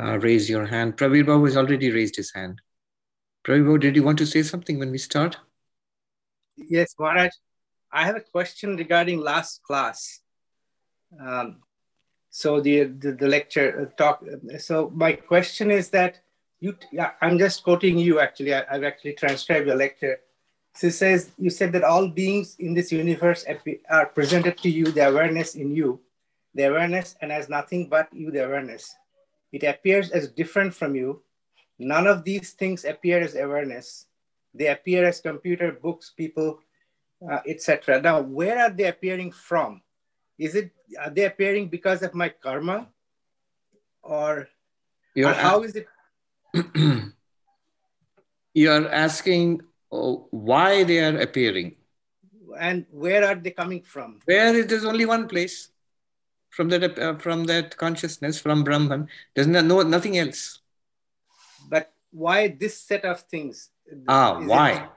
uh, raise your hand. Pravir Babu has already raised his hand. Pravir Babu, did you want to say something when we start? Yes, Maharaj. I have a question regarding last class. Um, so the, the, the lecture uh, talk. So my question is that you. I'm just quoting you. Actually, I, have actually transcribed the lecture. So says you said that all beings in this universe are presented to you, the awareness in you, the awareness, and as nothing but you, the awareness. It appears as different from you. None of these things appear as awareness. They appear as computer, books, people, uh, etc. Now, where are they appearing from? Is it are they appearing because of my karma, or, or how is it? you are asking oh, why they are appearing, and where are they coming from? Where is there's only one place from that uh, from that consciousness from Brahman. There's no, no nothing else. But why this set of things? Ah, is why? It...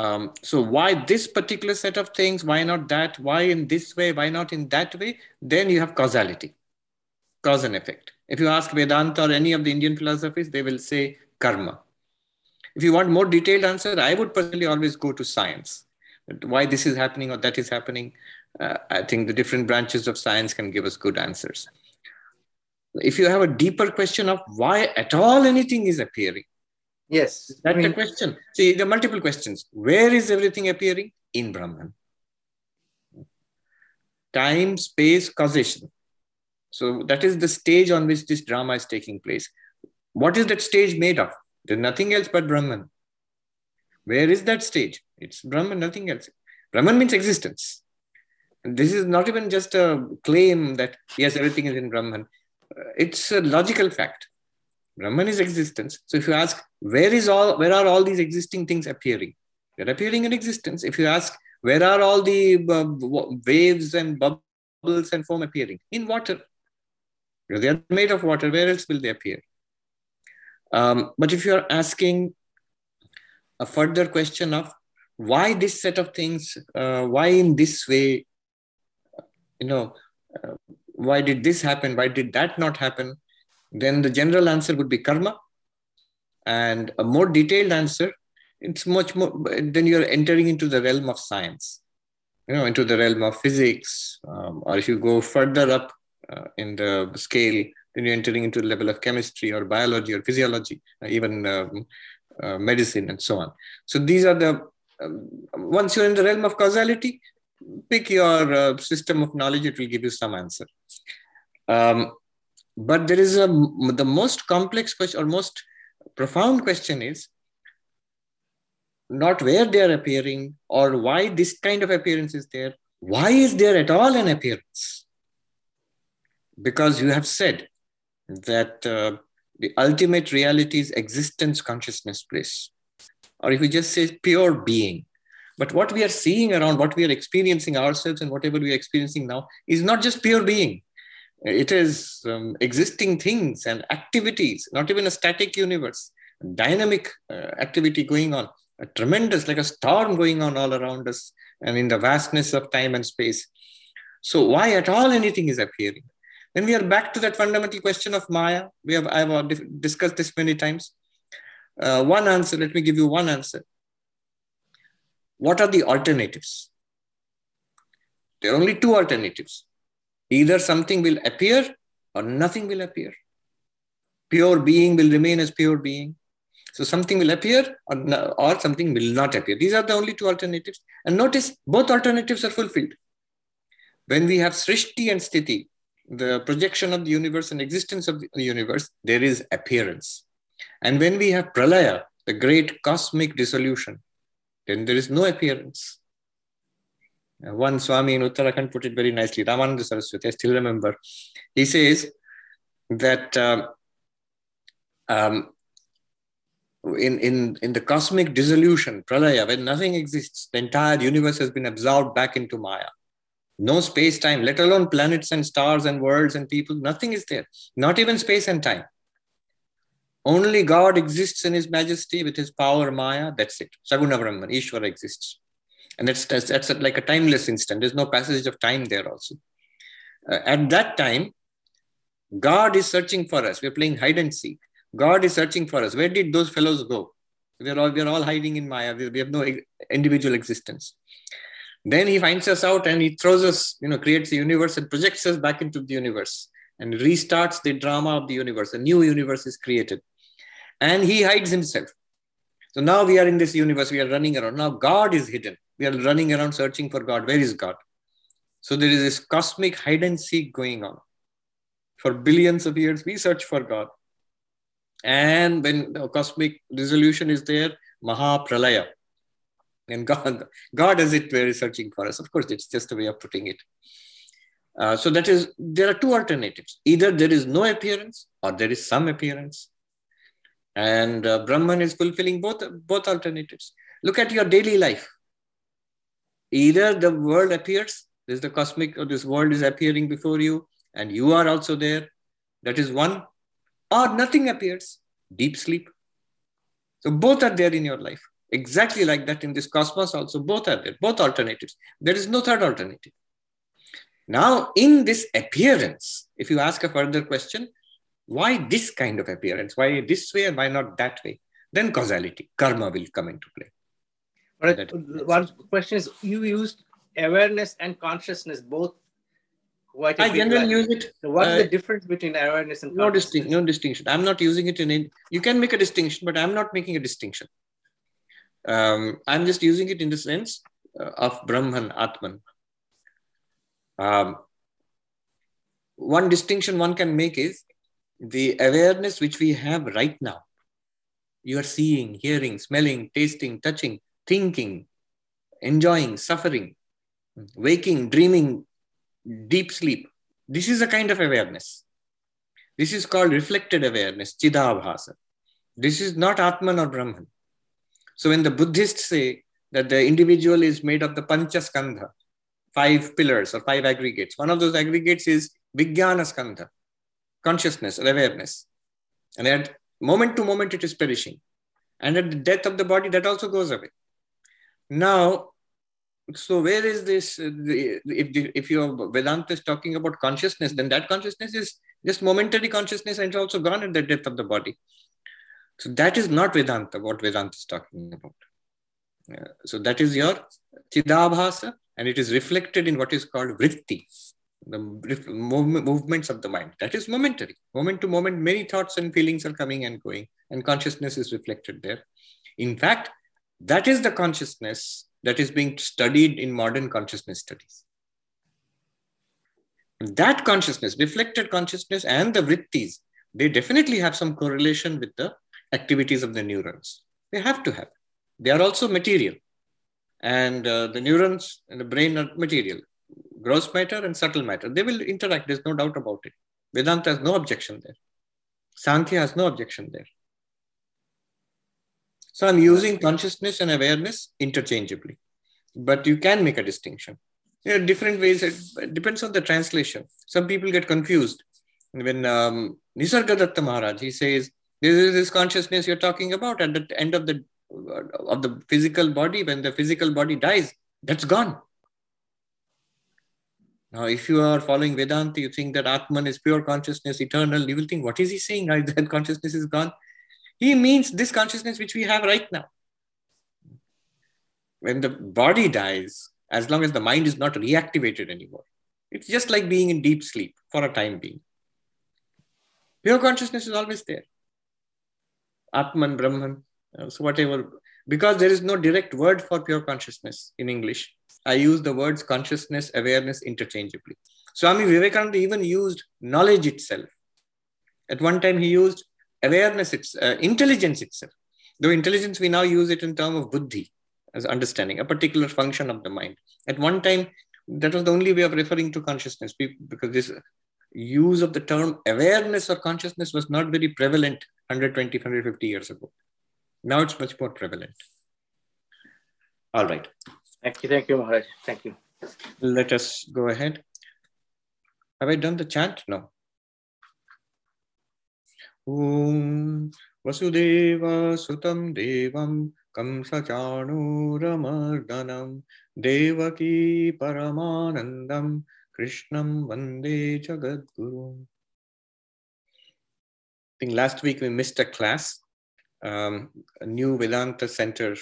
Um, so why this particular set of things? Why not that? Why in this way? Why not in that way? Then you have causality, cause and effect. If you ask Vedanta or any of the Indian philosophies, they will say karma. If you want more detailed answer, I would personally always go to science. Why this is happening or that is happening. Uh, I think the different branches of science can give us good answers. If you have a deeper question of why at all anything is appearing, Yes. That's I mean, the question. See, there are multiple questions. Where is everything appearing? In Brahman. Time, space, causation. So that is the stage on which this drama is taking place. What is that stage made of? There's nothing else but Brahman. Where is that stage? It's Brahman, nothing else. Brahman means existence. This is not even just a claim that, yes, everything is in Brahman. It's a logical fact. Brahman is existence. So if you ask, where is all, where are all these existing things appearing? They're appearing in existence. If you ask, where are all the uh, waves and bubbles and foam appearing? In water. They are made of water. Where else will they appear? Um, but if you are asking a further question of why this set of things, uh, why in this way, you know, uh, why did this happen? Why did that not happen? then the general answer would be karma. And a more detailed answer, it's much more, then you're entering into the realm of science, you know, into the realm of physics. Um, or if you go further up uh, in the scale, then you're entering into the level of chemistry or biology or physiology, uh, even um, uh, medicine and so on. So these are the, um, once you're in the realm of causality, pick your uh, system of knowledge, it will give you some answer. Um, but there is a the most complex question or most profound question is not where they are appearing or why this kind of appearance is there. Why is there at all an appearance? Because you have said that uh, the ultimate reality is existence consciousness bliss. Or if you just say pure being but what we are seeing around what we are experiencing ourselves and whatever we are experiencing now is not just pure being it is um, existing things and activities, not even a static universe, dynamic uh, activity going on, a tremendous, like a storm going on all around us and in the vastness of time and space. So, why at all anything is appearing? Then we are back to that fundamental question of Maya. We have I have discussed this many times. Uh, one answer. Let me give you one answer. What are the alternatives? There are only two alternatives Either something will appear or nothing will appear. Pure being will remain as pure being. So something will appear or, or something will not appear. These are the only two alternatives. And notice both alternatives are fulfilled. When we have Srishti and Sthiti, the projection of the universe and existence of the universe, there is appearance. And when we have Pralaya, the great cosmic dissolution, then there is no appearance. One Swami in Uttarakhand put it very nicely. Ramananda Saraswati, I still remember. He says that um, um, in, in, in the cosmic dissolution, pralaya, when nothing exists, the entire universe has been absorbed back into Maya. No space time, let alone planets and stars and worlds and people, nothing is there. Not even space and time. Only God exists in His majesty with His power, Maya. That's it. Saguna Brahman, Ishvara exists and that's that's, that's like a timeless instant there's no passage of time there also uh, at that time God is searching for us. We're playing hide and seek. God is searching for us. Where did those fellows go? We're all, we're all hiding in Maya. We have no individual existence. Then he finds us out and he throws us, you know, creates the universe and projects us back into the universe and restarts the drama of the universe. A new universe is created. And he hides himself. So now we are in this universe, we are running around. Now God is hidden. We are running around searching for God. Where is God? So there is this cosmic hide and seek going on. For billions of years, we search for God. And when the cosmic resolution is there, Mahapralaya. And God, God is it where is searching for us. Of course, it's just a way of putting it. Uh, so that is, there are two alternatives. Either there is no appearance or there is some appearance. And uh, Brahman is fulfilling both, both alternatives. Look at your daily life. Either the world appears, this the cosmic, or this world is appearing before you, and you are also there. That is one. Or nothing appears, deep sleep. So both are there in your life. Exactly like that in this cosmos, also, both are there, both alternatives. There is no third alternative. Now, in this appearance, if you ask a further question, why this kind of appearance? Why this way and why not that way? Then causality, karma will come into play. But one question is you used awareness and consciousness both quite I generally use it. So what's uh, the difference between awareness and no distinction? No distinction. I'm not using it in it. You can make a distinction, but I'm not making a distinction. Um, I'm just using it in the sense uh, of Brahman, Atman. Um, one distinction one can make is the awareness which we have right now. You are seeing, hearing, smelling, tasting, touching, thinking, enjoying, suffering, waking, dreaming, deep sleep. This is a kind of awareness. This is called reflected awareness, chidabhasa. This is not Atman or Brahman. So when the Buddhists say that the individual is made of the Panchaskandha, five pillars or five aggregates, one of those aggregates is Vijnana Skandha, consciousness or awareness. And at moment to moment, it is perishing. And at the death of the body, that also goes away. Now, so where is this? Uh, if, if your Vedanta is talking about consciousness, then that consciousness is just momentary consciousness and it's also gone at the death of the body. So that is not Vedanta, what Vedanta is talking about. So that is your Chidabhasa, and it is reflected in what is called Vritti, the movements of the mind. That is momentary. Moment to moment, many thoughts and feelings are coming and going, and consciousness is reflected there. In fact, that is the consciousness that is being studied in modern consciousness studies. That consciousness, reflected consciousness, and the vrittis, they definitely have some correlation with the activities of the neurons. They have to have. They are also material. And uh, the neurons and the brain are material, gross matter and subtle matter. They will interact, there's no doubt about it. Vedanta has no objection there. Sankhya has no objection there. So I'm using consciousness and awareness interchangeably, but you can make a distinction. There are different ways. It depends on the translation. Some people get confused when um, Nisargadatta Maharaj he says this is this consciousness you're talking about at the end of the of the physical body when the physical body dies that's gone now if you are following vedanta you think that atman is pure consciousness eternal you will think what is he saying that consciousness is gone he means this consciousness which we have right now. When the body dies, as long as the mind is not reactivated anymore, it's just like being in deep sleep for a time being. Pure consciousness is always there. Atman, Brahman, uh, so whatever. Because there is no direct word for pure consciousness in English, I use the words consciousness, awareness interchangeably. Swami Vivekananda even used knowledge itself. At one time, he used awareness, it's uh, intelligence itself. Though intelligence, we now use it in terms of buddhi, as understanding, a particular function of the mind. At one time, that was the only way of referring to consciousness because this use of the term awareness or consciousness was not very prevalent 120, 150 years ago. Now it's much more prevalent. All right. Thank you. Thank you, Maharaj. Thank you. Let us go ahead. Have I done the chant? No. ॐ वसुदेवसुतं देवं कंसचाणूरमर्दनं देवकी परमानन्दं कृष्णं वन्दे जगद्गुरुम् think last week we missed a class, um, a new Vedanta center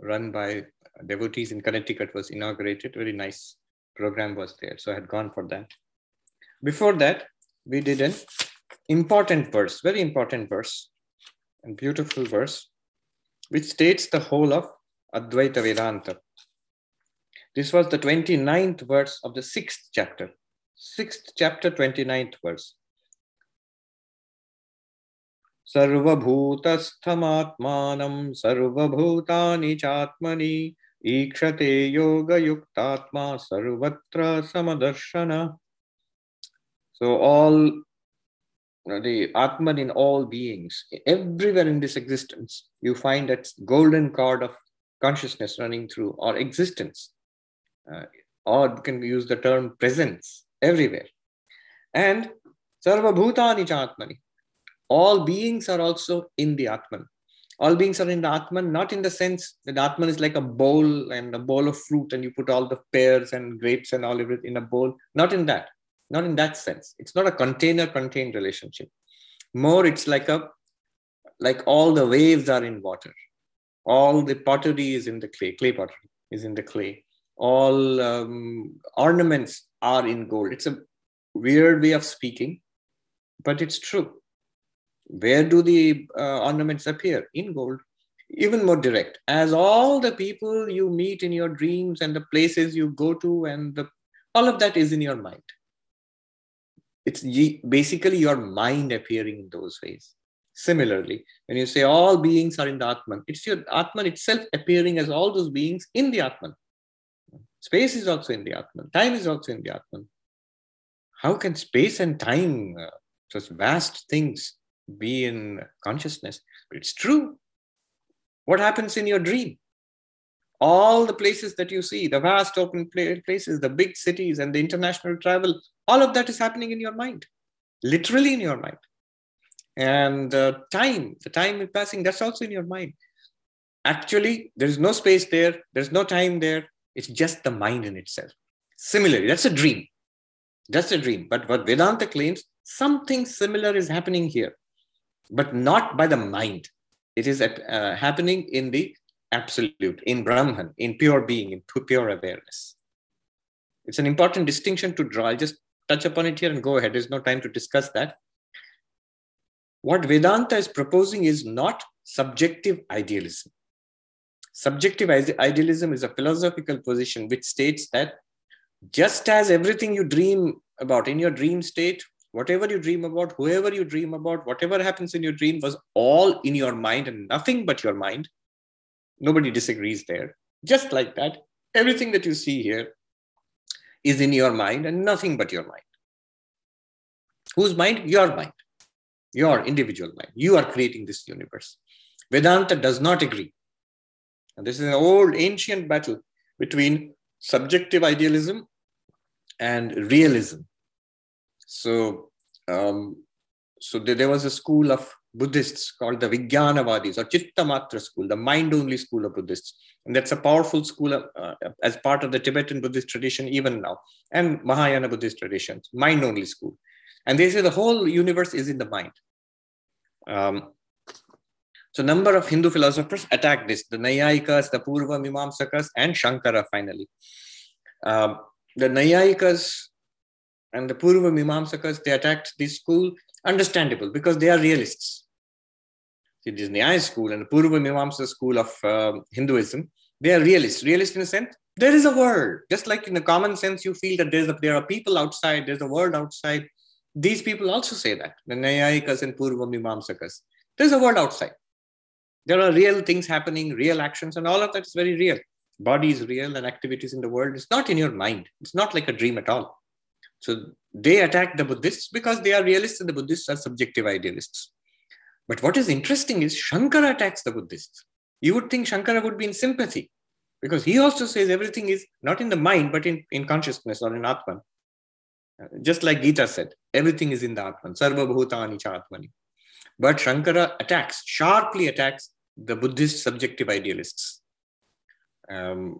run by devotees in Connecticut was inaugurated. Very nice program was there. So I had gone for that. Before that, we did an important verse, very important verse, and beautiful verse, which states the whole of Advaita Vedanta. This was the 29th verse of the sixth chapter. Sixth chapter, 29th verse. सर्वभूतस्थमात्मानं सर्वभूतानि चात्मनि ईक्षते योगयुक्तात्मा सर्वत्र समदर्शन So all the Atman in all beings, everywhere in this existence, you find that golden cord of consciousness running through, or existence, uh, or you can use the term presence everywhere. And Sarva Bhutani Chatmani, all beings are also in the Atman. All beings are in the Atman, not in the sense that Atman is like a bowl and a bowl of fruit, and you put all the pears and grapes and all of it in a bowl. Not in that, not in that sense. It's not a container-contained relationship. More, it's like a like all the waves are in water. All the pottery is in the clay, clay pottery is in the clay. All um, ornaments are in gold. It's a weird way of speaking, but it's true where do the uh, ornaments appear? In gold. Even more direct. As all the people you meet in your dreams and the places you go to, and the, all of that is in your mind. It's basically your mind appearing in those ways. Similarly, when you say all beings are in the Atman, it's your Atman itself appearing as all those beings in the Atman. Space is also in the Atman. Time is also in the Atman. How can space and time, uh, such vast things, be in consciousness. But it's true. What happens in your dream? All the places that you see, the vast open places, the big cities, and the international travel, all of that is happening in your mind, literally in your mind. And uh, time, the time is passing, that's also in your mind. Actually, there's no space there, there's no time there, it's just the mind in itself. Similarly, that's a dream. That's a dream. But what Vedanta claims, something similar is happening here but not by the mind. It is uh, happening in the absolute, in Brahman, in pure being, in pure awareness. It's an important distinction to draw. I'll just touch upon it here and go ahead. There's no time to discuss that. What Vedanta is proposing is not subjective idealism. Subjective idealism is a philosophical position which states that just as everything you dream about in your dream state whatever you dream about, whoever you dream about, whatever happens in your dream was all in your mind and nothing but your mind. Nobody disagrees there. Just like that, everything that you see here is in your mind and nothing but your mind. Whose mind? Your mind, your individual mind. You are creating this universe. Vedanta does not agree. And this is an old ancient battle between subjective idealism and realism. So, um, so there was a school of Buddhists called the Vijnanavadis or Chittamatra school, the mind-only school of Buddhists. And that's a powerful school of, uh, as part of the Tibetan Buddhist tradition even now, and Mahayana Buddhist traditions, mind-only school. And they say the whole universe is in the mind. Um, so number of Hindu philosophers attacked this, the Naiyayikas, the Purva Mimamsakas, and Shankara finally. Um, the Naiyayikas and the Purva Mimamsakas, they attacked this school, understandable because they are realists. See, this Nyaya school and the Purva Mimamsa school of um, Hinduism, they are realists. Realists in a sense, there is a world. Just like in the common sense, you feel that there's a, there are people outside, there's a world outside. These people also say that, the Naiyayikas and Purva Mimamsakas. There's a world outside. There are real things happening, real actions, and all of that is very real. Body is real and activities in the world. It's not in your mind. It's not like a dream at all. So they attack the Buddhists because they are realists and the Buddhists are subjective idealists. But what is interesting is Shankara attacks the Buddhists. You would think Shankara would be in sympathy because he also says everything is not in the mind but in, in consciousness or in Atman. Just like Gita said, everything is in the Atman. Sarva Bhutani Atmani. But Shankara attacks, sharply attacks the Buddhist subjective idealists um,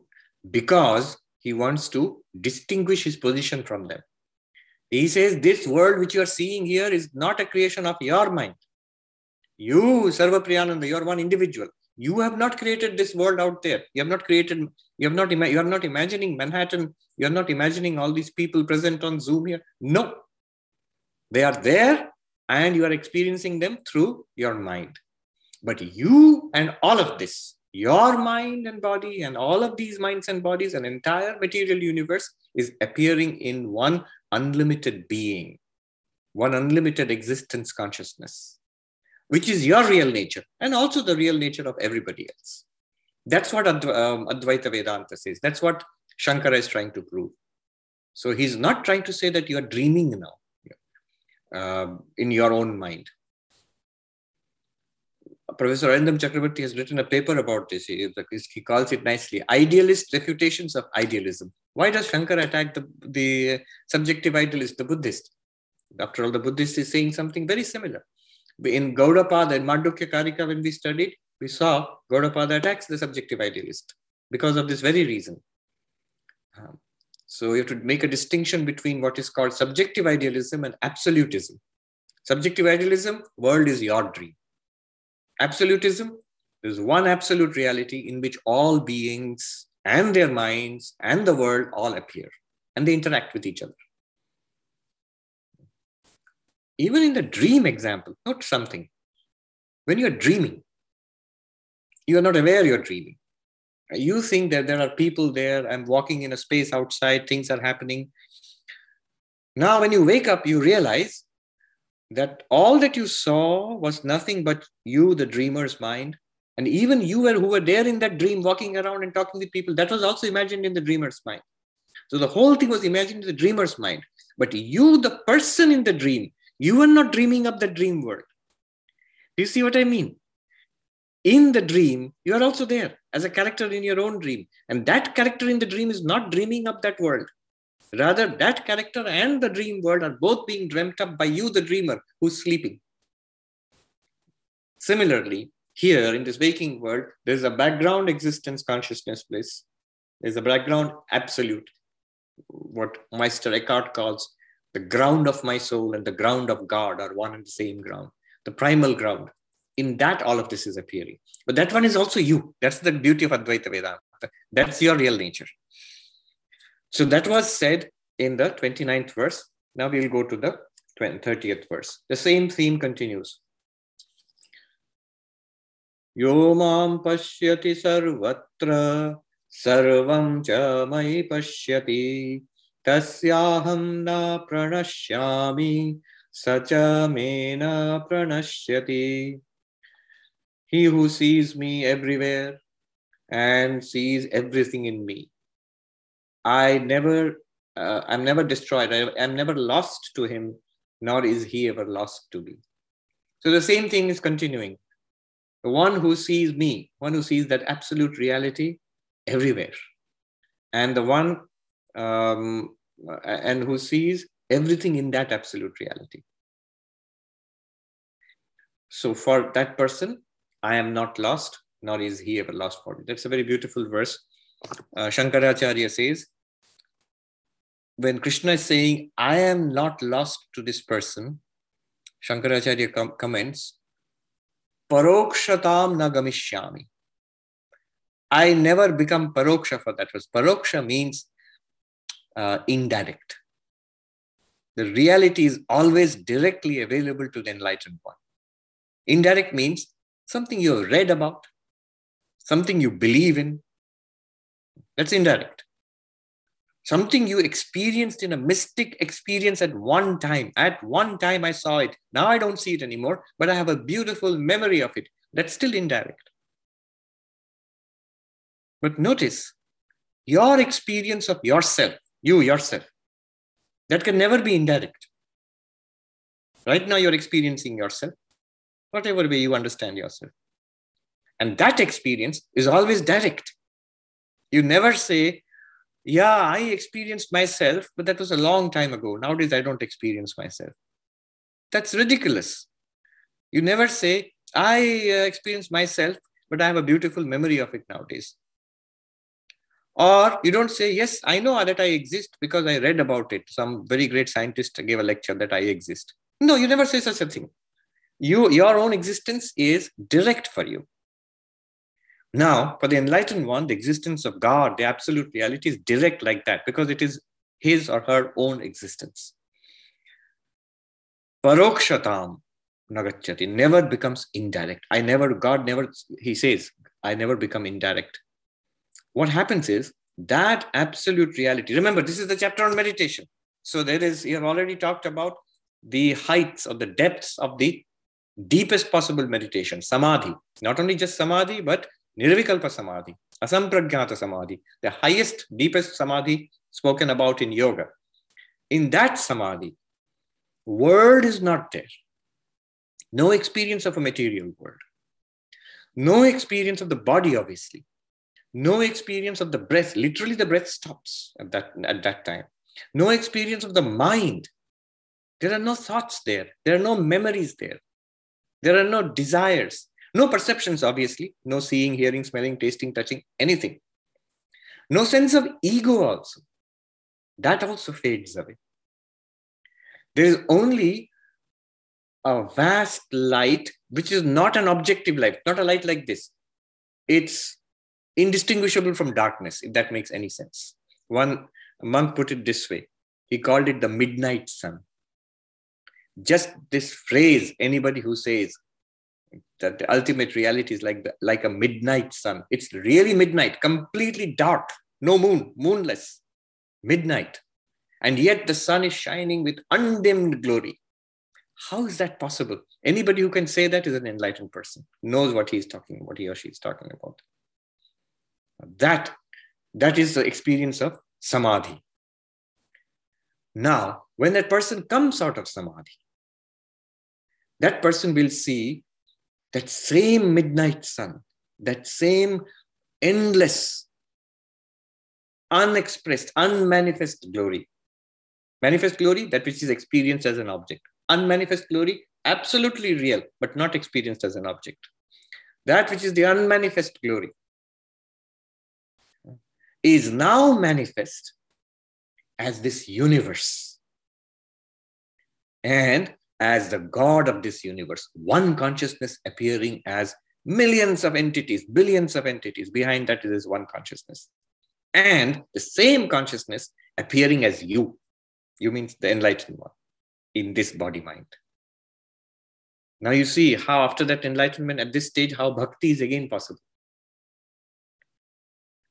because he wants to distinguish his position from them. He says, This world which you are seeing here is not a creation of your mind. You, Sarva Priyananda, you are one individual. You have not created this world out there. You have not created, you have not, you are not imagining Manhattan. You are not imagining all these people present on Zoom here. No. They are there and you are experiencing them through your mind. But you and all of this, your mind and body, and all of these minds and bodies, an entire material universe is appearing in one unlimited being, one unlimited existence consciousness, which is your real nature and also the real nature of everybody else. That's what um, Advaita Vedanta says. That's what Shankara is trying to prove. So he's not trying to say that you are dreaming now uh, in your own mind. Professor Arindam Chakrabarti has written a paper about this. He, he, calls it nicely Idealist Refutations of Idealism. Why does Shankar attack the, the subjective idealist, the Buddhist? After all, the Buddhist is saying something very similar. In Gaudapada and Mandukya Karika, when we studied, we saw Gaudapada attacks the subjective idealist because of this very reason. Um, so you have to make a distinction between what is called subjective idealism and absolutism. Subjective idealism, world is your dream. Absolutism, there's one absolute reality in which all beings and their minds and the world all appear and they interact with each other. Even in the dream example, not something. When you're dreaming, you are not aware you're dreaming you think that there are people there i'm walking in a space outside things are happening now when you wake up you realize that all that you saw was nothing but you the dreamer's mind. And even you were who were there in that dream walking around and talking with people that was also imagined in the dreamer's mind. So the whole thing was imagined in the dreamer's mind. But you the person in the dream you were not dreaming up the dream world. Do you see what i mean? In the dream, you are also there as a character in your own dream. And that character in the dream is not dreaming up that world. Rather, that character and the dream world are both being dreamt up by you, the dreamer, who's sleeping. Similarly, here in this waking world, there's a background existence consciousness place. There's a background absolute, what Meister Eckhart calls the ground of my soul and the ground of God are one and the same ground, the primal ground. In that all of this is appearing. But that one is also you. That's the beauty of advaita vedanta. That's your real nature so that was said in the 29th verse now we'll go to the 30th verse the same theme continues यो मां पश्यति सर्वत्र सर्वं च मयि पश्यति तस्याहं न प्रणश्यामि स च मे न प्रणश्यति he who sees me everywhere and sees everything in me. I never, uh, I'm never destroyed. I, am never lost to him, nor is he ever lost to me. So the same thing is continuing. The one who sees me, one who sees that absolute reality everywhere, and the one um, and who sees everything in that absolute reality. So for that person, I am not lost, nor is he ever lost for me. That's a very beautiful verse. Uh, Shankaracharya says, when Krishna is saying, I am not lost to this person, Shankaracharya com- comments, Parokshatam nagamishyami. I never become paroksha for that verse. Paroksha means uh, indirect. The reality is always directly available to the enlightened one. Indirect means something you have read about, something you believe in. That's indirect. Something you experienced in a mystic experience at one time. At one time, I saw it. Now I don't see it anymore, but I have a beautiful memory of it. That's still indirect. But notice your experience of yourself, you yourself, that can never be indirect. Right now, you're experiencing yourself whatever way you understand yourself. And that experience is always direct. You never say, Yeah, I experienced myself, but that was a long time ago. Nowadays, I don't experience myself. That's ridiculous. You never say, I uh, experienced myself, but I have a beautiful memory of it nowadays. Or you don't say, Yes, I know that I exist because I read about it. Some very great scientist gave a lecture that I exist. No, you never say such a thing. You, your own existence is direct for you. Now, for the enlightened one, the existence of God, the absolute reality is direct like that because it is his or her own existence. Parokshatam nagachati never becomes indirect. I never, God never, he says, I never become indirect. What happens is that absolute reality. Remember, this is the chapter on meditation. So there is, you have already talked about the heights or the depths of the deepest possible meditation, samadhi. Not only just samadhi, but nirvikalpa samadhi, asampragyata samadhi, the highest, deepest samadhi spoken about in yoga. In that samadhi, word is not there. No experience of a material world. No experience of the body, obviously. No experience of the breath. Literally, the breath stops at that, at that time. No experience of the mind. There are no thoughts there. There are no memories there. There are no desires. No perceptions, obviously. No seeing, hearing, smelling, tasting, touching, anything. No sense of ego, also. That also fades away. There is only a vast light, which is not an objective light, not a light like this. It's indistinguishable from darkness, if that makes any sense. One monk put it this way he called it the midnight sun. Just this phrase, anybody who says that the ultimate reality is like, the, like a midnight sun, it's really midnight, completely dark, no moon, moonless, midnight. And yet the sun is shining with undimmed glory. How is that possible? Anybody who can say that is an enlightened person, knows what he is talking, what he or she is talking about. That, that is the experience of samadhi. Now, when that person comes out of samadhi, that person will see that same midnight sun, that same endless, unexpressed, unmanifest glory. Manifest glory, that which is experienced as an object unmanifest glory, absolutely real, but not experienced as an object. That which is the unmanifest glory is now manifest as this universe. And as the God of this universe, one consciousness appearing as millions of entities, billions of entities. Behind that is one consciousness. And the same consciousness appearing as you. You means the enlightened one in this body mind. Now you see how after that enlightenment at this stage, how bhakti is again possible.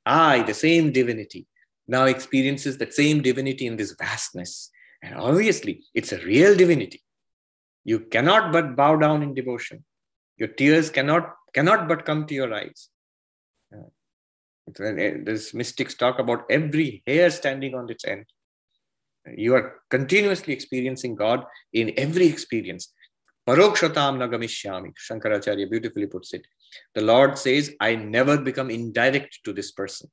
I, the same divinity, now experiences that same divinity in this vastness. And obviously, it's a real divinity. You cannot but bow down in devotion. Your tears cannot, cannot but come to your eyes. Uh, this mystics talk about every hair standing on its end. You are continuously experiencing God in every experience. Parokshatam nagamishyami, Shankaracharya beautifully puts it. The Lord says, I never become indirect to this person.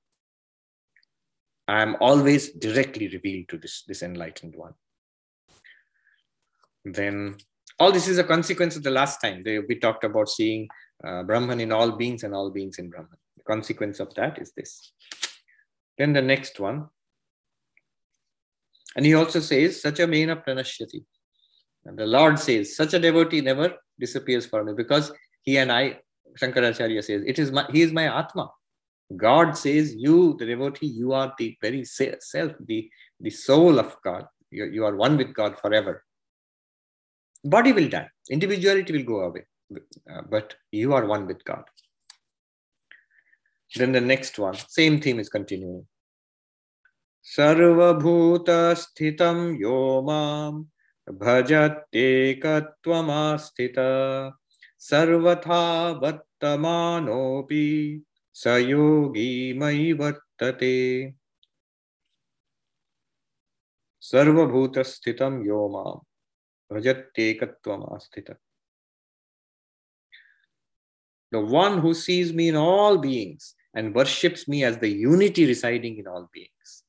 I am always directly revealed to this, this enlightened one. Then all this is a consequence of the last time. We talked about seeing uh, Brahman in all beings and all beings in Brahman. The consequence of that is this. Then the next one, and he also says, such a mena pranashyati. And the Lord says, such a devotee never disappears for me because he and I, Shankaracharya says, it is my, he is my Atma. God says, you, the devotee, you are the very self, the, the soul of God. You, you are one with God forever Body will die, individuality will go away, uh, but you are one with God. Then the next one, same theme is continuing. सर्वभूतस्थितं यो मां भजत्येकत्वमास्थित सर्वथा वर्तमानोऽपि स योगी मयि वर्तते सर्वभूतस्थितं यो मां the one who sees me in all beings and worships me as the unity residing in all beings.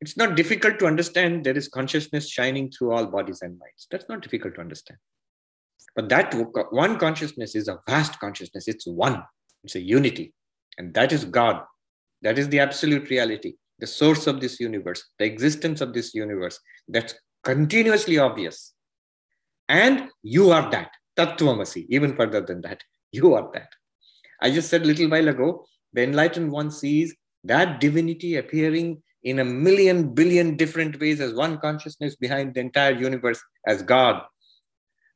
It's not difficult to understand there is consciousness shining through all bodies and minds. That's not difficult to understand. But that one consciousness is a vast consciousness. It's one, it's a unity. And that is God. That is the absolute reality, the source of this universe, the existence of this universe. That's continuously obvious. And you are that. Tattvamasi, even further than that. You are that. I just said a little while ago, the enlightened one sees that divinity appearing in a million billion different ways as one consciousness behind the entire universe as God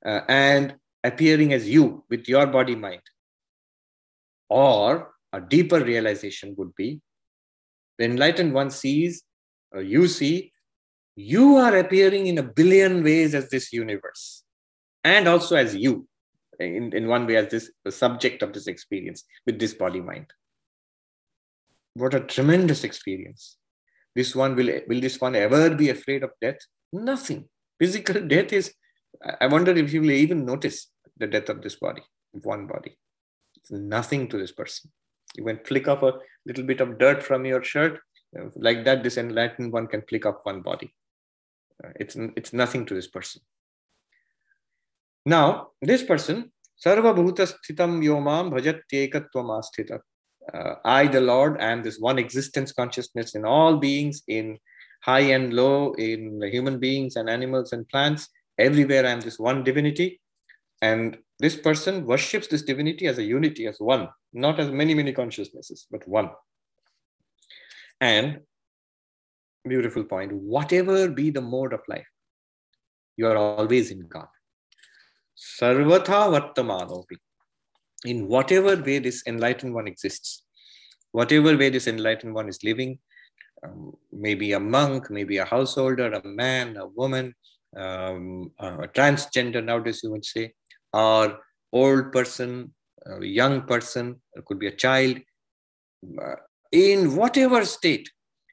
uh, and appearing as you with your body mind. Or a deeper realization would be the enlightened one sees, or you see, you are appearing in a billion ways as this universe and also as you in, in one way as this subject of this experience with this body mind. What a tremendous experience. This one will will this one ever be afraid of death? Nothing. Physical death is i wonder if you will even notice the death of this body one body. It's nothing to this person. You can flick off a little bit of dirt from your shirt like that this enlightened one can flick up one body it's it's nothing to this person now this person sarva bhuta sthitam yomam bhajatyekatvam uh, I, the Lord, am this one existence consciousness in all beings, in high and low, in human beings and animals and plants. Everywhere I am this one divinity. And this person worships this divinity as a unity, as one, not as many, many consciousnesses, but one. And beautiful point whatever be the mode of life, you are always in God. Sarvatha Vartamanopi in whatever way this enlightened one exists, whatever way this enlightened one is living, um, maybe a monk, maybe a householder, a man, a woman, um, a transgender nowadays you would say, or old person, a young person, it could be a child, uh, in whatever state,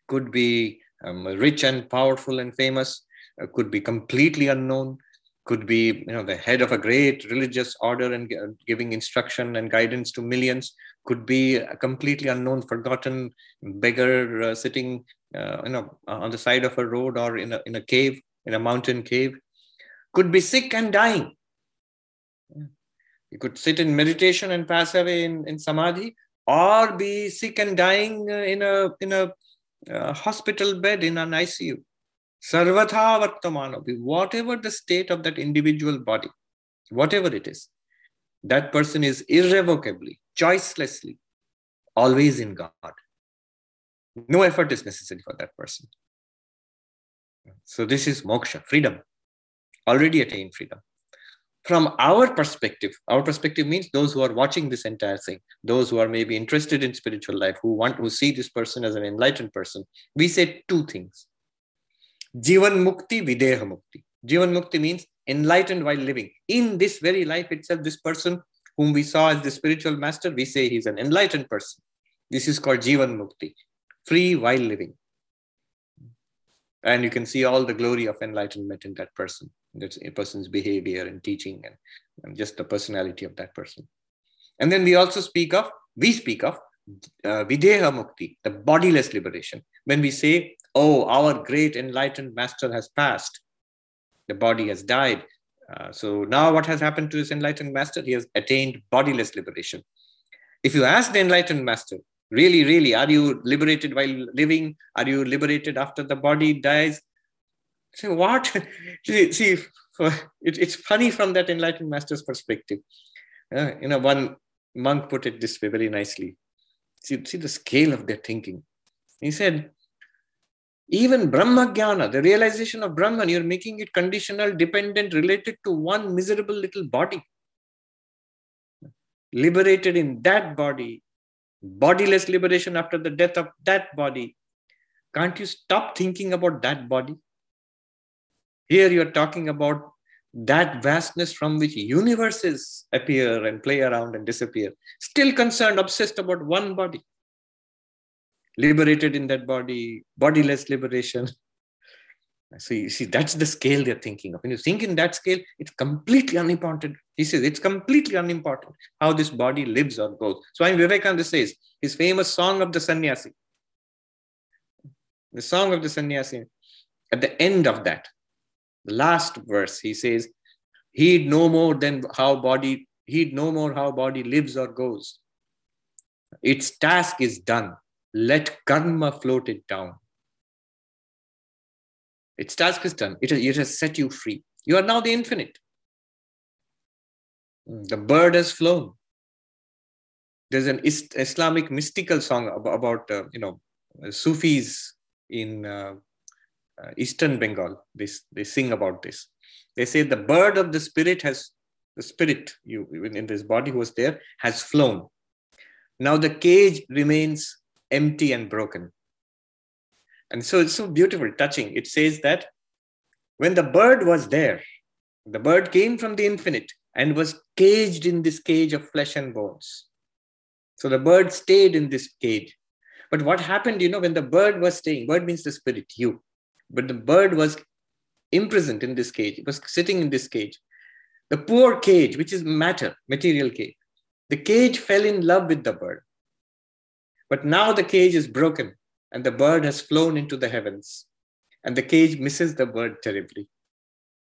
could be um, rich and powerful and famous, uh, could be completely unknown, could be you know the head of a great religious order and giving instruction and guidance to millions could be a completely unknown forgotten beggar uh, sitting uh, you know on the side of a road or in a, in a cave in a mountain cave could be sick and dying. You could sit in meditation and pass away in, in samadhi or be sick and dying uh, in a in a uh, hospital bed in an icu Sarvatha Vartamanopi, whatever the state of that individual body, whatever it is, that person is irrevocably, choicelessly, always in God. No effort is necessary for that person. So, this is moksha, freedom, already attained freedom. From our perspective, our perspective means those who are watching this entire thing, those who are maybe interested in spiritual life, who want who see this person as an enlightened person, we say two things Jivan Mukti, Videha Mukti. Jivan Mukti means enlightened while living. In this very life itself, this person whom we saw as the spiritual master, we say he's an enlightened person. This is called Jivan Mukti, free while living. And you can see all the glory of enlightenment in that person. That's a person's behavior and teaching and, and just the personality of that person. And then we also speak of, we speak of uh, Videha Mukti, the bodiless liberation. When we say oh, our great enlightened master has passed. The body has died. Uh, so now what has happened to this enlightened master? He has attained bodiless liberation. If you ask the enlightened master, really, really, are you liberated while living? Are you liberated after the body dies? Say, what? see, see it, it's funny from that enlightened master's perspective. Uh, you know, one monk put it this way very nicely. See, see the scale of their thinking. He said, even Brahmagyana, the realization of Brahman, you're making it conditional, dependent, related to one miserable little body. Liberated in that body, bodiless liberation after the death of that body. Can't you stop thinking about that body? Here you're talking about that vastness from which universes appear and play around and disappear. Still concerned, obsessed about one body liberated in that body, bodiless liberation. So you see, that's the scale they're thinking of. When you think in that scale, it's completely unimportant. He says it's completely unimportant how this body lives or goes. So Swami Vivekananda says his famous song of the sannyasi. The song of the sannyasi, at the end of that, the last verse, he says, heed no more than how body, heed no more how body lives or goes. Its task is done let karma float it down. Its task is done. It, it has set you free. You are now the infinite. The bird has flown. There's an Islamic mystical song about, about uh, you know, Sufis in uh, uh, Eastern Bengal. They, they sing about this. They say the bird of the spirit has, the spirit you in this body who was there has flown. Now the cage remains empty and broken. And so it's so beautiful, touching. It says that when the bird was there, the bird came from the infinite and was caged in this cage of flesh and bones. So the bird stayed in this cage. But what happened, you know, when the bird was staying, bird means the spirit, you. But the bird was imprisoned in this cage, it was sitting in this cage. The poor cage, which is matter, material cage, the cage fell in love with the bird. But now the cage is broken and the bird has flown into the heavens. And the cage misses the bird terribly.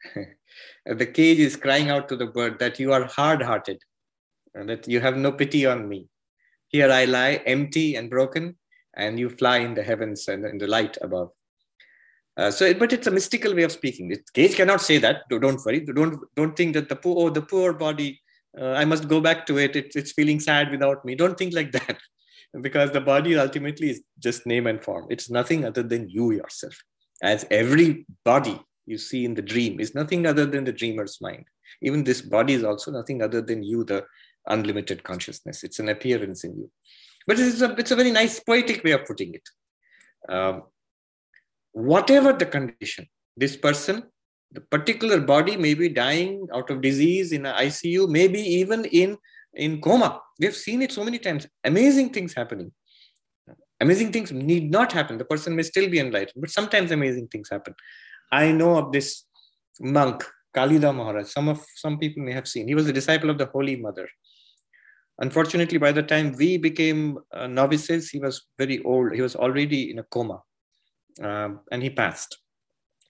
the cage is crying out to the bird that you are hard hearted and that you have no pity on me. Here I lie empty and broken, and you fly in the heavens and in the light above. Uh, so, but it's a mystical way of speaking. The cage cannot say that. Don't worry. Don't don't think that the poor, oh, the poor body. Uh, I must go back to it. it. It's feeling sad without me. Don't think like that because the body ultimately is just name and form. It's nothing other than you yourself. As every body you see in the dream is nothing other than the dreamer's mind. Even this body is also nothing other than you, the unlimited consciousness. It's an appearance in you. But it's a, it's a very nice poetic way of putting it. Um, whatever the condition, this person, the particular body may be dying out of disease in an ICU, maybe even in in coma. We've seen it so many times. Amazing things happening. Amazing things need not happen. The person may still be enlightened, but sometimes amazing things happen. I know of this monk, Kalida Maharaj. Some of some people may have seen. He was a disciple of the Holy Mother. Unfortunately, by the time we became uh, novices, he was very old. He was already in a coma, um, and he passed.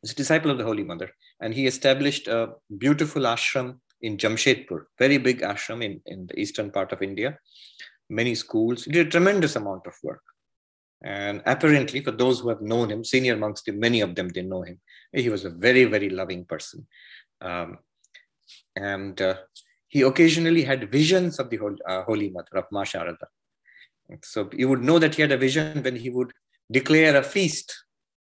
He's a disciple of the Holy Mother, and he established a beautiful ashram in Jamshedpur, very big ashram in, in the eastern part of India, many schools. He did a tremendous amount of work. And apparently, for those who have known him, senior monks, many of them did know him. He was a very, very loving person. Um, and uh, he occasionally had visions of the Holy, uh, Holy Mother of Ma Sharada. So you would know that he had a vision when he would declare a feast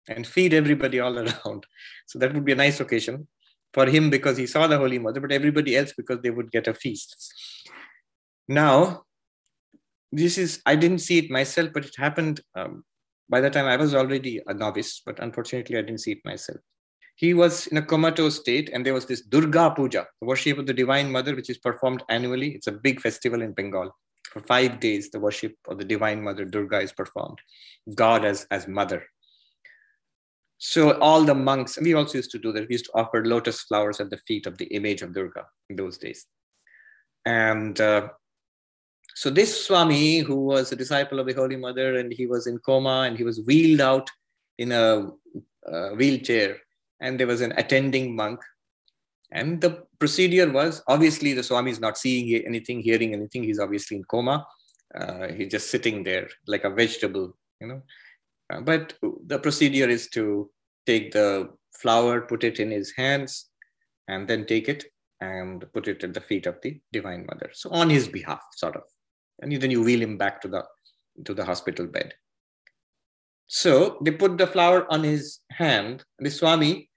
and feed everybody all around. So that would be a nice occasion for him because he saw the Holy Mother, but everybody else because they would get a feast. Now, this is, I didn't see it myself, but it happened um, by the time I was already a novice, but unfortunately I didn't see it myself. He was in a comatose state, and there was this Durga Puja, the worship of the Divine Mother, which is performed annually. It's a big festival in Bengal. For five days, the worship of the Divine Mother Durga is performed, God as, as mother. So all the monks, we also used to do that. We used to offer lotus flowers at the feet of the image of Durga in those days. And uh, so this Swami, who was a disciple of the Holy Mother, and he was in coma, and he was wheeled out in a, a wheelchair, and there was an attending monk. And the procedure was obviously the Swami is not seeing anything, hearing anything. He's obviously in coma. Uh, he's just sitting there like a vegetable, you know. Uh, but the procedure is to take the flower, put it in his hands, and then take it and put it at the feet of the Divine Mother. So on his behalf, sort of. And then you wheel him back to the to the hospital bed. So they put the flower on his hand. The Swami,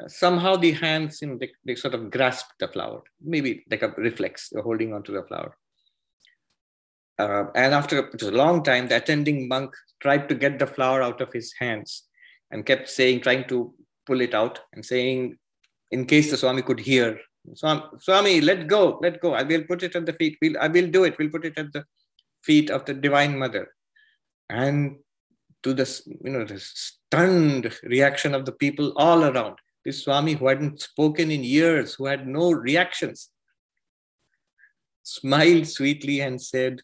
uh, somehow the hands, you know, they, they sort of grasp the flower, maybe like a reflex, holding onto the flower. Uh, and after a long time, the attending monk tried to get the flower out of his hands and kept saying, trying to pull it out and saying, in case the Swami could hear, Swami, let go, let go. I will put it at the feet. We'll, I will do it. We'll put it at the feet of the Divine Mother. And to the, you know, the stunned reaction of the people all around, this Swami who hadn't spoken in years, who had no reactions, smiled sweetly and said,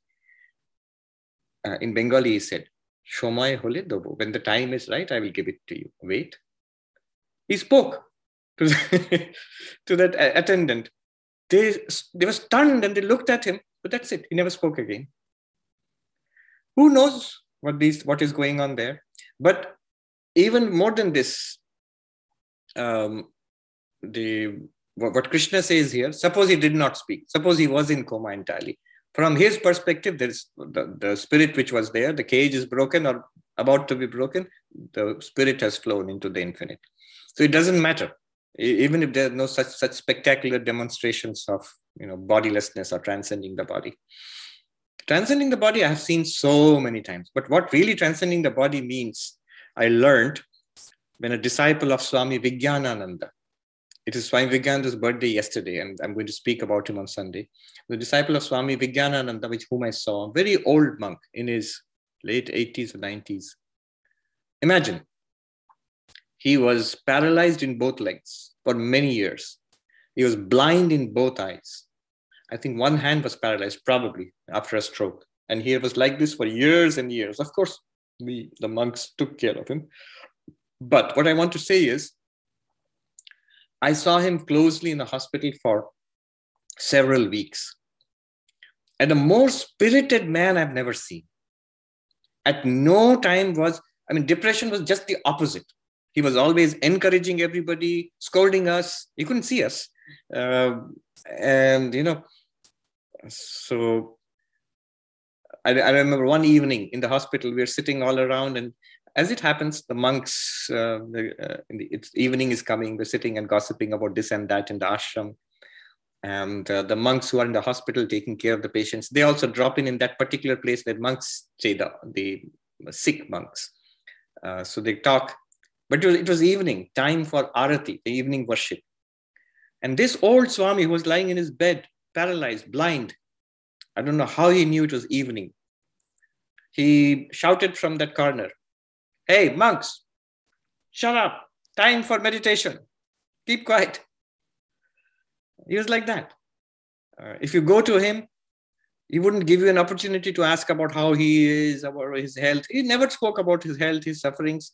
uh, in Bengali, he said, Shomay hole dobo. When the time is right, I will give it to you. Wait. He spoke to, the, to that uh, attendant. They, they were stunned and they looked at him, but that's it. He never spoke again. Who knows what, these, what is going on there? But even more than this, um, the what, Krishna says here, suppose he did not speak, suppose he was in coma entirely, from his perspective, there's the, the spirit which was there, the cage is broken or about to be broken, the spirit has flown into the infinite. So it doesn't matter, even if there are no such such spectacular demonstrations of you know bodilessness or transcending the body. Transcending the body, I have seen so many times. But what really transcending the body means, I learned when a disciple of Swami Vijnanananda, it is Swami Vijnanananda's birthday yesterday, and I'm going to speak about him on Sunday. The disciple of Swami Vijnanananda, which whom I saw, a very old monk in his late 80s or 90s. Imagine, he was paralyzed in both legs for many years. He was blind in both eyes. I think one hand was paralyzed, probably after a stroke. And he was like this for years and years. Of course, we, the monks took care of him. But what I want to say is, I saw him closely in the hospital for several weeks. And a more spirited man I've never seen. At no time was, I mean, depression was just the opposite. He was always encouraging everybody, scolding us. He couldn't see us. Uh, and, you know, so I, I, remember one evening in the hospital, we were sitting all around, and as it happens, the monks, uh, the, uh, the evening is coming, we're sitting and gossiping about this and that in the ashram. And uh, the monks who are in the hospital taking care of the patients, they also drop in in that particular place where monks stay, the, the sick monks. Uh, so they talk. But it was, it was evening, time for arati, the evening worship. And this old Swami who was lying in his bed, paralyzed, blind, I don't know how he knew it was evening. He shouted from that corner, Hey, monks, shut up. Time for meditation. Keep quiet. He was like that. Uh, if you go to him, he wouldn't give you an opportunity to ask about how he is, about his health. He never spoke about his health, his sufferings.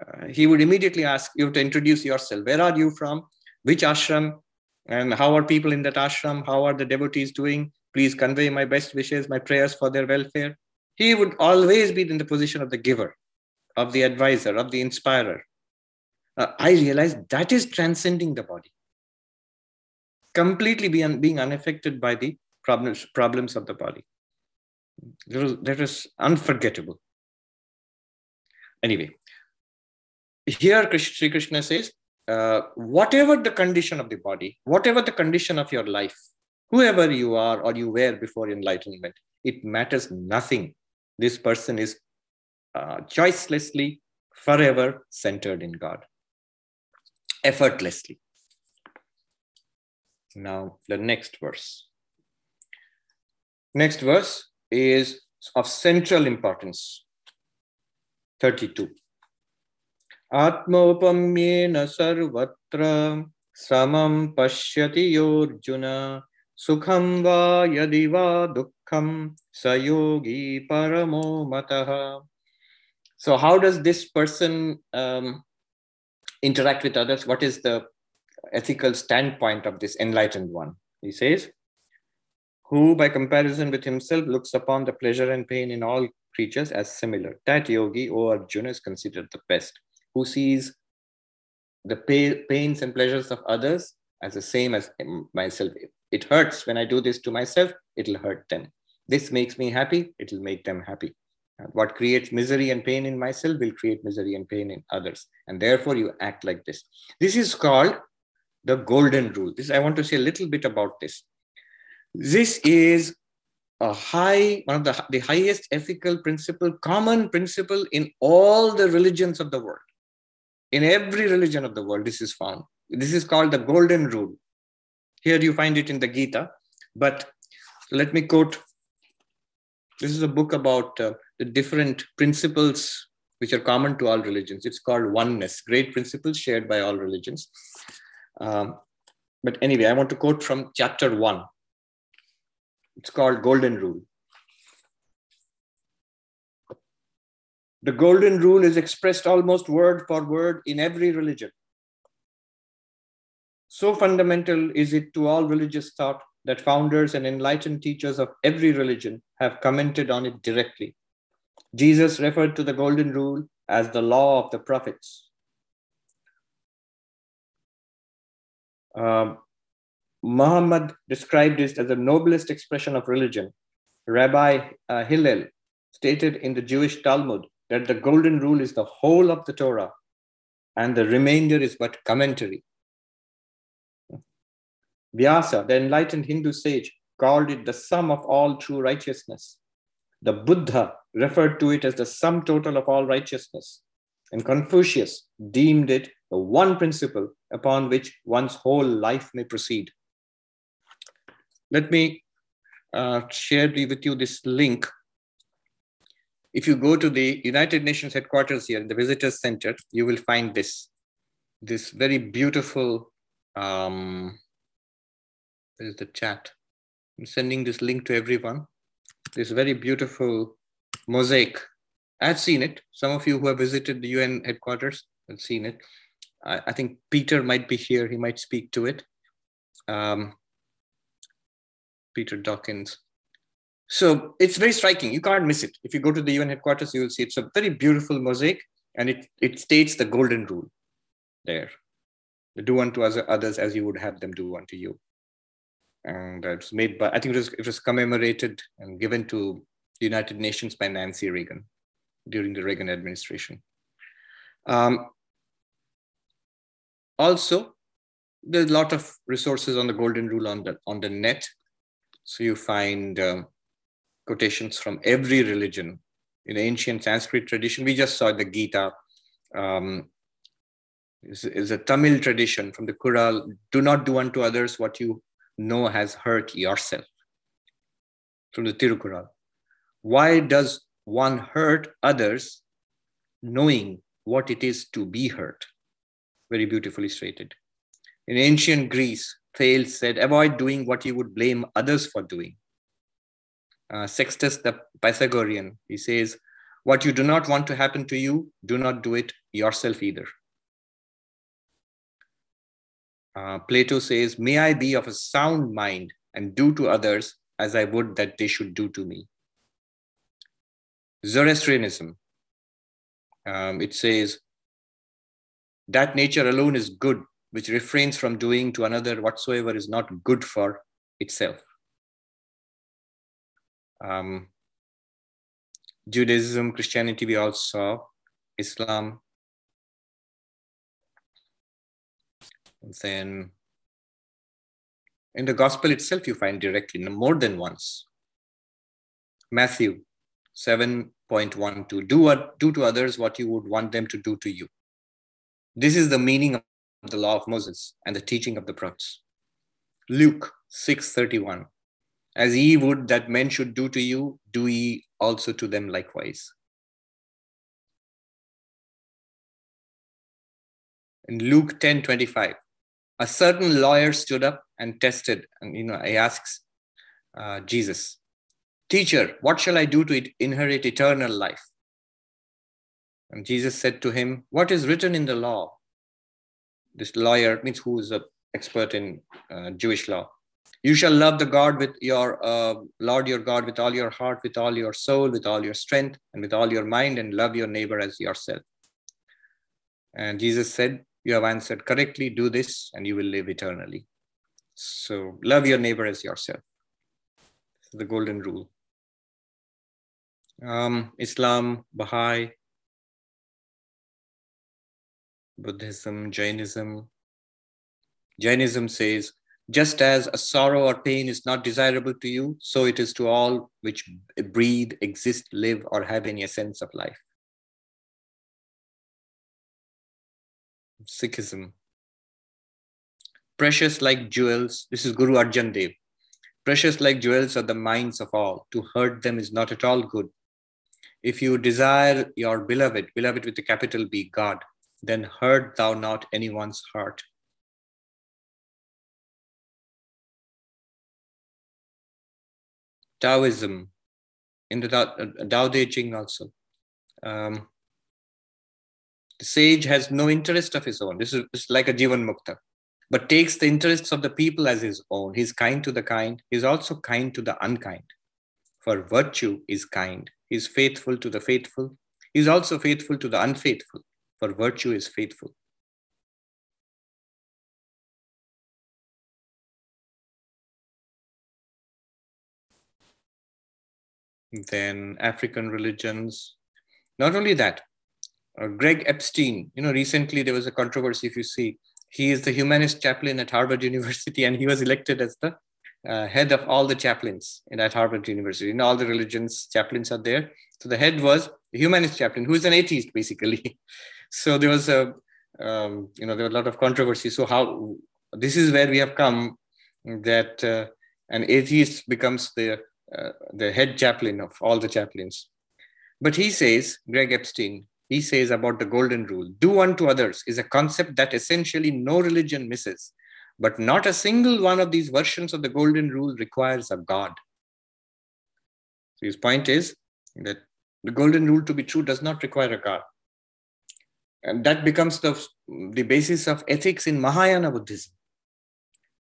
Uh, he would immediately ask you to introduce yourself. Where are you from? Which ashram? And how are people in that ashram? How are the devotees doing? Please convey my best wishes, my prayers for their welfare. He would always be in the position of the giver of the advisor, of the inspirer. Uh, I realized that is transcending the body, completely being, being unaffected by the problems, problems of the body. That was, that was unforgettable. Anyway, here Sri Krishna says, uh, whatever the condition of the body, whatever the condition of your life, whoever you are or you were before enlightenment, it matters nothing. This person is uh, choicelessly, forever centered in God, effortlessly. Now, the next verse. Next verse is of central importance 32. आत्मोपम्येन सर्वत्र समं पश्यति योऽर्जुन सुखं वा यदि वा दुःखं स योगी परमो मतः so, how does this person um, interact with others? What is the ethical standpoint of this enlightened one? He says, who by comparison with himself looks upon the pleasure and pain in all creatures as similar. That yogi, or Arjuna, is considered the best, who sees the pay, pains and pleasures of others as the same as myself. It hurts when I do this to myself, it'll hurt them. This makes me happy, it'll make them happy. What creates misery and pain in myself will create misery and pain in others. And therefore, you act like this. This is called the golden rule. This I want to say a little bit about this. This is a high, one of the, the highest ethical principle, common principle in all the religions of the world. In every religion of the world, this is found. This is called the golden rule. Here you find it in the Gita, but let me quote. This is a book about uh, the different principles which are common to all religions. It's called oneness, great principles shared by all religions. Um, but anyway, I want to quote from chapter one. It's called Golden Rule. The Golden Rule is expressed almost word for word in every religion. So fundamental is it to all religious thought that founders and enlightened teachers of every religion have commented on it directly Jesus referred to the golden rule as the law of the prophets. Um, Muhammad described it as the noblest expression of religion. Rabbi uh, Hillel stated in the Jewish Talmud that the golden rule is the whole of the Torah and the remainder is but commentary. Vyasa, the enlightened Hindu sage, called it the sum of all true righteousness. The Buddha referred to it as the sum total of all righteousness. And Confucius deemed it the one principle upon which one's whole life may proceed. Let me uh, share with you this link. If you go to the United Nations headquarters here, in the Visitors Center, you will find this, this very beautiful, um, is the chat. I'm sending this link to everyone. This very beautiful mosaic. I've seen it. Some of you who have visited the UN headquarters have seen it. I, I think Peter might be here. He might speak to it. Um, Peter Dawkins. So it's very striking. You can't miss it. If you go to the UN headquarters, you will see it's a very beautiful mosaic, and it, it states the golden rule there. Do unto others as you would have them do unto you. And it's made by, I think it was, it was commemorated and given to the United Nations by Nancy Reagan during the Reagan administration. Um, also, there's a lot of resources on the golden rule on the, on the net. So you find um, quotations from every religion. In ancient Sanskrit tradition, we just saw the Gita. Um, is, is a Tamil tradition from the Kural. Do not do unto others what you know has hurt yourself. From the Tirukural. Why does one hurt others knowing what it is to be hurt? Very beautifully stated. In ancient Greece, Thales said, avoid doing what you would blame others for doing. Uh, Sextus the Pythagorean, he says, what you do not want to happen to you, do not do it yourself either. Uh, Plato says, May I be of a sound mind and do to others as I would that they should do to me. Zoroastrianism, um, it says, That nature alone is good, which refrains from doing to another whatsoever is not good for itself. Um, Judaism, Christianity, we also saw, Islam. Then in the gospel itself, you find directly more than once. Matthew 7.12 do, what, do to others what you would want them to do to you. This is the meaning of the law of Moses and the teaching of the prophets. Luke 6:31 As ye would that men should do to you, do ye also to them likewise. In Luke 10:25 a certain lawyer stood up and tested and you know he asks uh, Jesus, "Teacher, what shall I do to inherit eternal life?" And Jesus said to him, What is written in the law? this lawyer means who is an expert in uh, Jewish law. You shall love the God with your uh, Lord your God with all your heart, with all your soul, with all your strength, and with all your mind, and love your neighbor as yourself. And Jesus said, You have answered correctly, do this, and you will live eternally. So love your neighbor as yourself. The golden rule. Um, Islam, Baha'i, Buddhism, Jainism. Jainism says, just as a sorrow or pain is not desirable to you, so it is to all which breathe, exist, live, or have any sense of life. Sikhism. Precious like jewels, this is Guru Arjan Dev. Precious like jewels are the minds of all. To hurt them is not at all good. If you desire your beloved, beloved with a capital B, God, then hurt thou not anyone's heart. Taoism, in the Tao, uh, Te Ching also. Um, the sage has no interest of his own. This is, this is like a Jivan Mukta, but takes the interests of the people as his own. He's kind to the kind. He's also kind to the unkind for virtue is kind. He is faithful to the faithful. He is also faithful to the unfaithful, for virtue is faithful. Then African religions. Not only that, uh, Greg Epstein, you know, recently there was a controversy, if you see, he is the humanist chaplain at Harvard University, and he was elected as the uh, head of all the chaplains in at Harvard University. In all the religions, chaplains are there. So the head was the humanist chaplain, who is an atheist, basically. so there was a, um, you know, there was a lot of controversy. So how this is where we have come that uh, an atheist becomes the uh, the head chaplain of all the chaplains. But he says, Greg Epstein, he says about the golden rule do unto others is a concept that essentially no religion misses, but not a single one of these versions of the golden rule requires a God. So his point is that the golden rule to be true does not require a God. And that becomes the, the basis of ethics in Mahayana Buddhism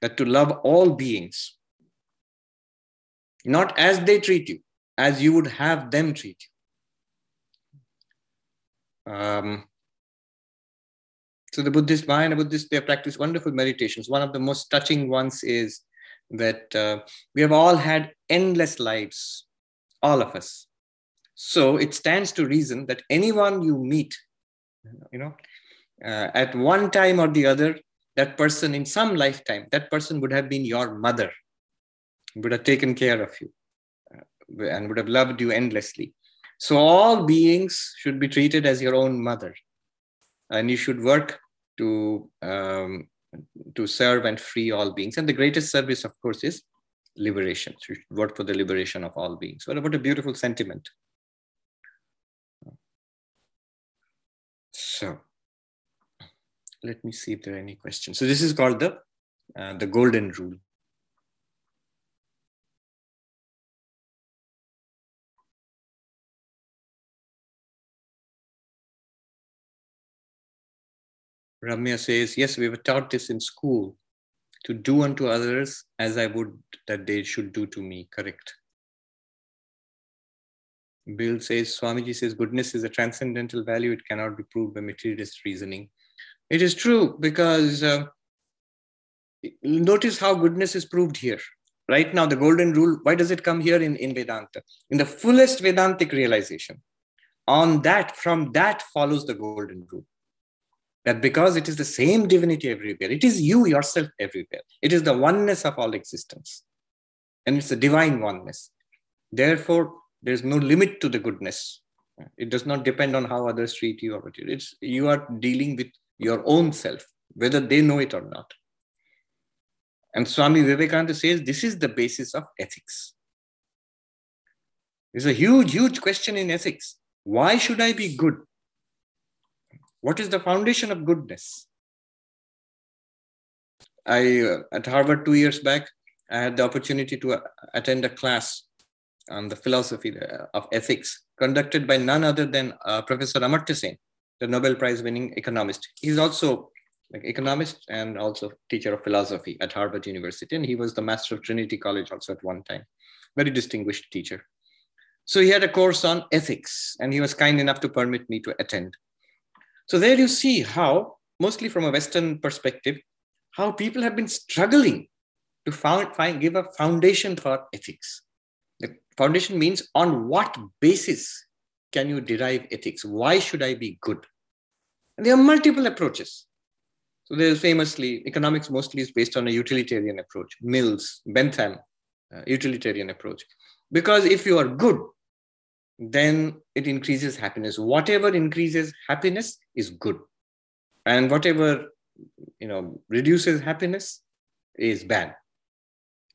that to love all beings not as they treat you, as you would have them treat you. Um, so the Buddhist, Mahayana Buddhists, they practice wonderful meditations. One of the most touching ones is that uh, we have all had endless lives, all of us. So it stands to reason that anyone you meet, you know, uh, at one time or the other, that person in some lifetime, that person would have been your mother would have taken care of you uh, and would have loved you endlessly. So all beings should be treated as your own mother, and you should work to um, to serve and free all beings. And the greatest service, of course, is liberation. So work for the liberation of all beings. What about a beautiful sentiment? So let me see if there are any questions. So this is called the uh, the golden rule. Ramya says, Yes, we were taught this in school to do unto others as I would that they should do to me. Correct. Bill says, Swamiji says, goodness is a transcendental value. It cannot be proved by materialist reasoning. It is true because uh, notice how goodness is proved here. Right now, the golden rule, why does it come here in, in Vedanta? In the fullest Vedantic realization. On that, from that follows the golden rule that because it is the same divinity everywhere, it is you yourself everywhere. It is the oneness of all existence. And it's a divine oneness. Therefore, there's no limit to the goodness. It does not depend on how others treat you or what you. It's you are dealing with your own self, whether they know it or not. And Swami Vivekananda says this is the basis of ethics. It's a huge, huge question in ethics. Why should I be good? What is the foundation of goodness? I, uh, at Harvard two years back, I had the opportunity to uh, attend a class on the philosophy uh, of ethics conducted by none other than uh, Professor Amartya Sen, the Nobel Prize winning economist. He's also like economist and also teacher of philosophy at Harvard University. And he was the master of Trinity College also at one time. Very distinguished teacher. So he had a course on ethics and he was kind enough to permit me to attend. So there you see how, mostly from a Western perspective, how people have been struggling to found, find, give a foundation for ethics. The foundation means on what basis can you derive ethics? Why should I be good? And there are multiple approaches. So there's famously, economics mostly is based on a utilitarian approach. Mills, Bentham, uh, utilitarian approach. Because if you are good, then it increases happiness. Whatever increases happiness is good. And whatever you know reduces happiness is bad.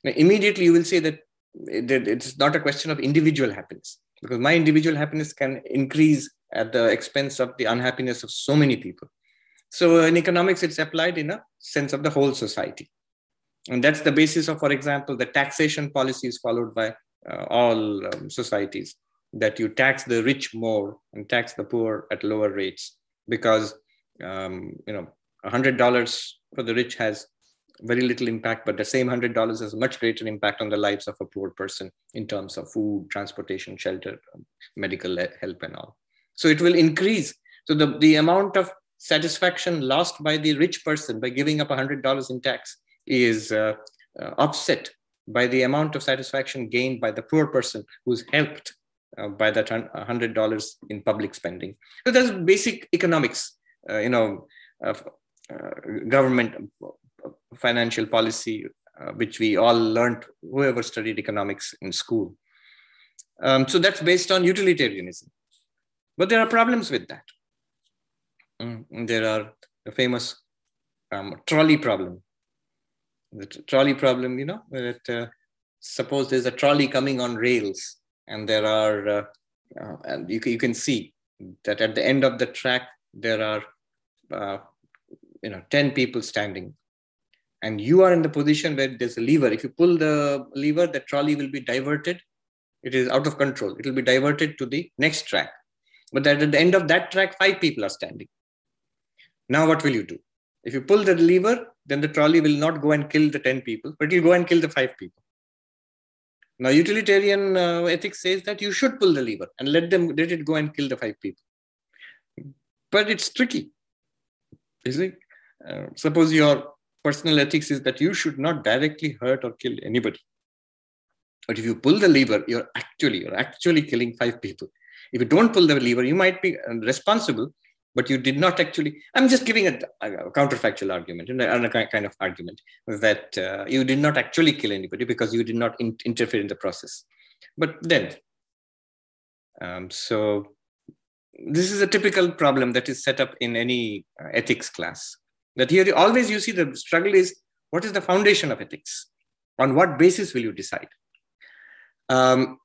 Now, immediately you will say that it's not a question of individual happiness because my individual happiness can increase at the expense of the unhappiness of so many people. So in economics, it's applied in a sense of the whole society. And that's the basis of, for example, the taxation policies followed by uh, all um, societies that you tax the rich more and tax the poor at lower rates because um, you know $100 for the rich has very little impact but the same $100 has much greater impact on the lives of a poor person in terms of food transportation shelter medical help and all. So it will increase. So the, the amount of satisfaction lost by the rich person by giving up $100 in tax is uh, uh, offset by the amount of satisfaction gained by the poor person who's helped by that $100 in public spending. So that's basic economics, uh, you know, uh, government financial policy, uh, which we all learned, whoever studied economics in school. Um, so that's based on utilitarianism. But there are problems with that. Mm, there are the famous um, trolley problem. The trolley problem, you know, that uh, suppose there's a trolley coming on rails and there are, uh, uh, and you, you can see that at the end of the track, there are, uh, you know, 10 people standing and you are in the position where there's a lever. If you pull the lever, the trolley will be diverted. It is out of control. It will be diverted to the next track. But at the end of that track, five people are standing. Now, what will you do? If you pull the lever, then the trolley will not go and kill the 10 people, but it will go and kill the five people. Now, utilitarian uh, ethics says that you should pull the lever and let them let it go and kill the five people. But it's tricky. isn't it? Uh, suppose your personal ethics is that you should not directly hurt or kill anybody. But if you pull the lever, you're actually you're actually killing five people. If you don't pull the lever, you might be uh, responsible, but you did not actually. I'm just giving a, a counterfactual argument and a, kind of argument that uh, you did not actually kill anybody because you did not in, interfere in the process. But then, um, so this is a typical problem that is set up in any uh, ethics class. That here always you see the struggle is what is the foundation of ethics? On what basis will you decide? Um,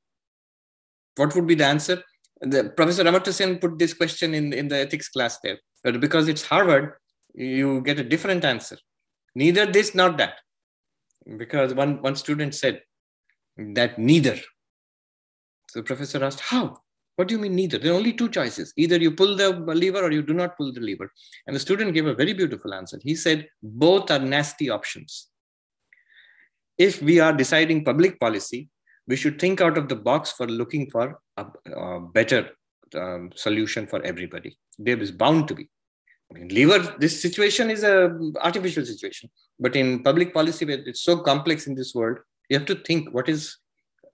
what would be the answer? The Professor Amartya put this question in, in the ethics class there. But because it's Harvard, you get a different answer. Neither this, nor that. Because one, one student said that neither. So the professor asked, How? What do you mean neither? There are only two choices. Either you pull the lever or you do not pull the lever. And the student gave a very beautiful answer. He said, both are nasty options. If we are deciding public policy, we should think out of the box for looking for a, a better um, solution for everybody. There is bound to be. I mean, lever, this situation is a artificial situation, but in public policy, it's so complex in this world, you have to think what is,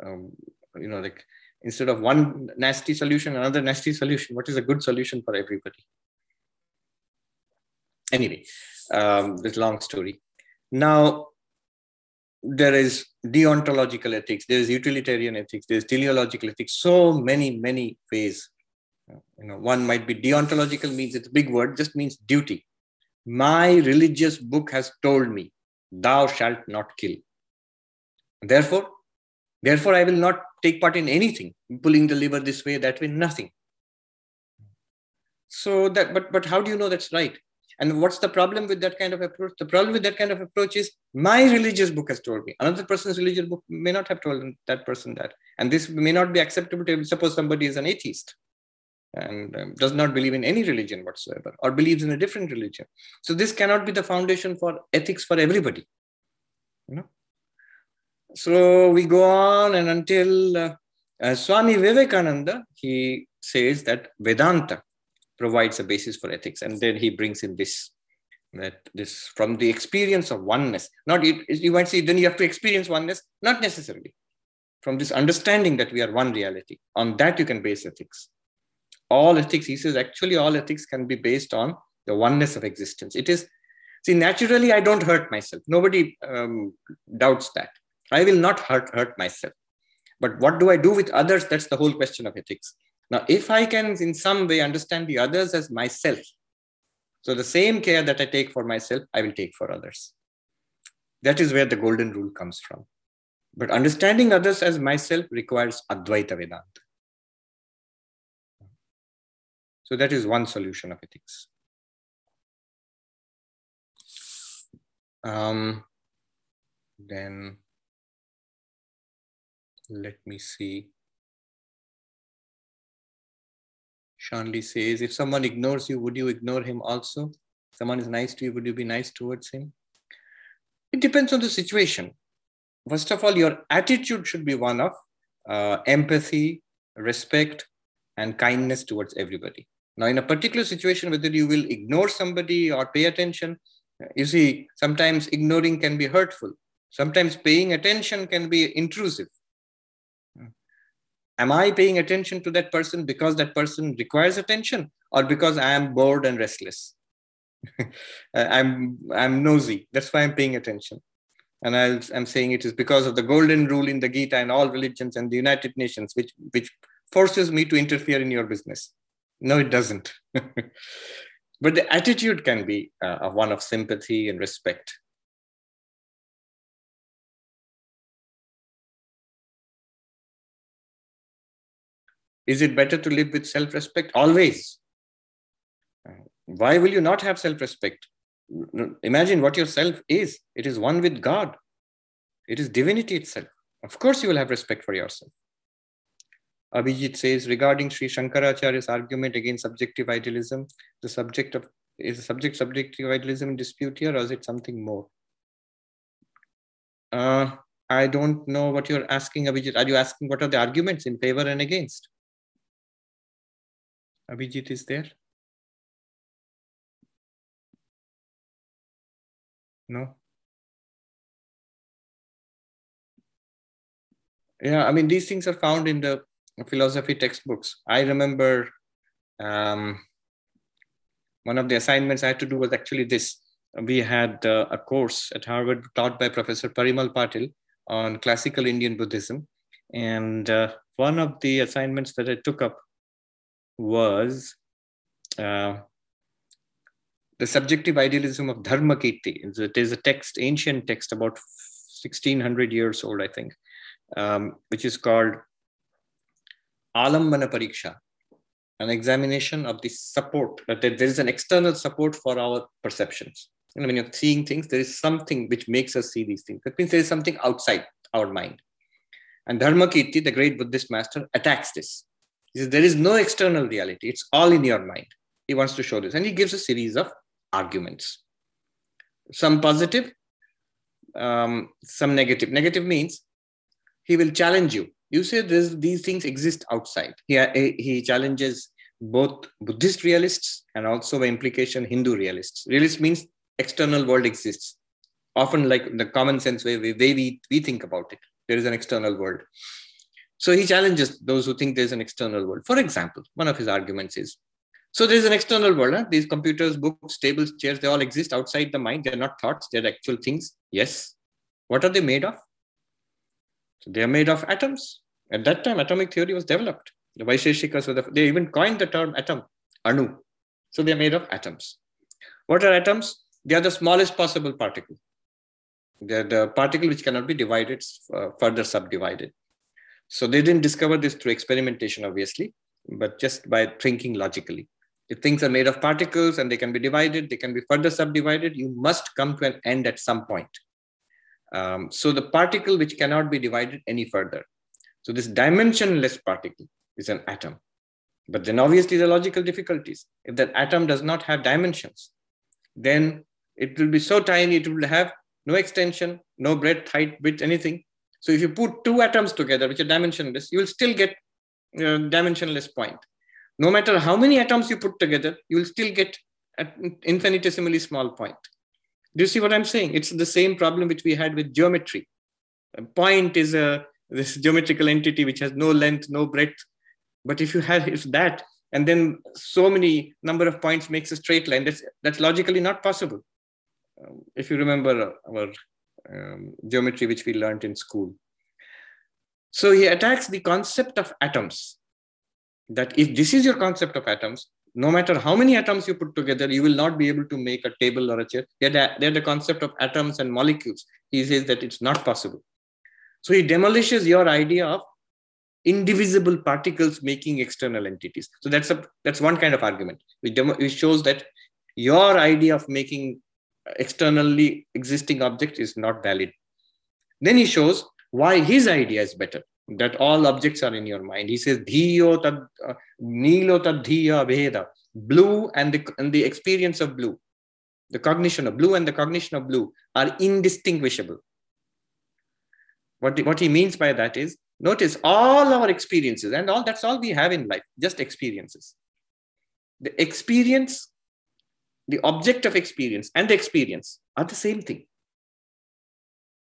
um, you know, like instead of one nasty solution, another nasty solution, what is a good solution for everybody? Anyway, um, this long story. Now, there is deontological ethics, there is utilitarian ethics, there is teleological ethics, so many, many ways. You know, one might be deontological means it's a big word, just means duty. My religious book has told me, thou shalt not kill. Therefore, therefore, I will not take part in anything, pulling the lever this way, that way, nothing. So that, but but how do you know that's right? And what's the problem with that kind of approach? The problem with that kind of approach is my religious book has told me. Another person's religious book may not have told that person that. And this may not be acceptable to suppose somebody is an atheist and um, does not believe in any religion whatsoever or believes in a different religion. So this cannot be the foundation for ethics for everybody. You know? So we go on and until uh, uh, Swami Vivekananda, he says that Vedanta provides a basis for ethics. And then he brings in this, that this from the experience of oneness. Not it, you might say, then you have to experience oneness. Not necessarily. From this understanding that we are one reality. On that you can base ethics. All ethics, he says, actually all ethics can be based on the oneness of existence. It is, see, naturally I don't hurt myself. Nobody um, doubts that. I will not hurt, hurt myself. But what do I do with others? That's the whole question of ethics. Now, if I can in some way understand the others as myself, so the same care that I take for myself, I will take for others. That is where the golden rule comes from. But understanding others as myself requires Advaita Vedanta. So that is one solution of ethics. Um, then let me see. Shanli says, if someone ignores you, would you ignore him also? Someone is nice to you, would you be nice towards him? It depends on the situation. First of all, your attitude should be one of uh, empathy, respect, and kindness towards everybody. Now, in a particular situation, whether you will ignore somebody or pay attention, you see, sometimes ignoring can be hurtful. Sometimes paying attention can be intrusive. Am I paying attention to that person because that person requires attention or because I am bored and restless? I'm, I'm nosy. That's why I'm paying attention. And i am saying it is because of the golden rule in the Gita and all religions and the United Nations, which, which forces me to interfere in your business. No, it doesn't. but the attitude can be uh, one of sympathy and respect. Is it better to live with self respect? Always. Why will you not have self respect? Imagine what your self is it is one with God, it is divinity itself. Of course, you will have respect for yourself. Abhijit says regarding Sri Shankaracharya's argument against subjective idealism, the subject of is the subject subjective idealism in dispute here, or is it something more? Uh, I don't know what you're asking, Abhijit. Are you asking what are the arguments in favor and against? Abhijit is there? No? Yeah, I mean, these things are found in the philosophy textbooks. I remember um, one of the assignments I had to do was actually this. We had uh, a course at Harvard taught by Professor Parimal Patil on classical Indian Buddhism. And uh, one of the assignments that I took up was uh, the subjective idealism of Dharmakirti. It is a text, ancient text, about 1600 years old, I think, um, which is called Alambana Pariksha, an examination of the support, that there is an external support for our perceptions. And when you're seeing things, there is something which makes us see these things. That means there is something outside our mind. And Dharmakirti, the great Buddhist master, attacks this. He says, There is no external reality, it's all in your mind. He wants to show this. And he gives a series of arguments. Some positive, um, some negative. Negative means he will challenge you. You say this, these things exist outside. He, he challenges both Buddhist realists and also by implication Hindu realists. Realist means external world exists. Often like the common sense way, way we, we think about it. There is an external world. So he challenges those who think there's an external world. For example, one of his arguments is so there's an external world. Huh? These computers, books, tables, chairs, they all exist outside the mind. They're not thoughts, they're actual things. Yes. What are they made of? So they are made of atoms. At that time, atomic theory was developed. The Vaisheshikas, so the, they even coined the term atom, anu. So they are made of atoms. What are atoms? They are the smallest possible particle. They're the particle which cannot be divided, uh, further subdivided. So they didn't discover this through experimentation, obviously, but just by thinking logically. If things are made of particles and they can be divided, they can be further subdivided, you must come to an end at some point. Um, so the particle which cannot be divided any further. So this dimensionless particle is an atom. But then obviously the logical difficulties. If that atom does not have dimensions, then it will be so tiny, it will have no extension, no breadth, height, width, anything. So if you put two atoms together, which are dimensionless, you will still get a dimensionless point. No matter how many atoms you put together, you will still get an infinitesimally small point. Do you see what I'm saying? It's the same problem which we had with geometry. A point is a this geometrical entity which has no length, no breadth. But if you have if that, and then so many number of points makes a straight line, that's that's logically not possible. Um, if you remember our um, geometry which we learned in school. So he attacks the concept of atoms. That if this is your concept of atoms, no matter how many atoms you put together, you will not be able to make a table or a chair. They're the, they're the concept of atoms and molecules. He says that it's not possible. So he demolishes your idea of indivisible particles making external entities. So that's a that's one kind of argument. Which, demo, which shows that your idea of making externally existing object is not valid. Then he shows why his idea is better, that all objects are in your mind. He says, Dhiyo tad, uh, Nilo tad veda, blue and the, and the experience of blue, the cognition of blue and the cognition of blue are indistinguishable. What, the, what he means by that is, notice all our experiences and all that's all we have in life, just experiences. The experience the object of experience and the experience are the same thing.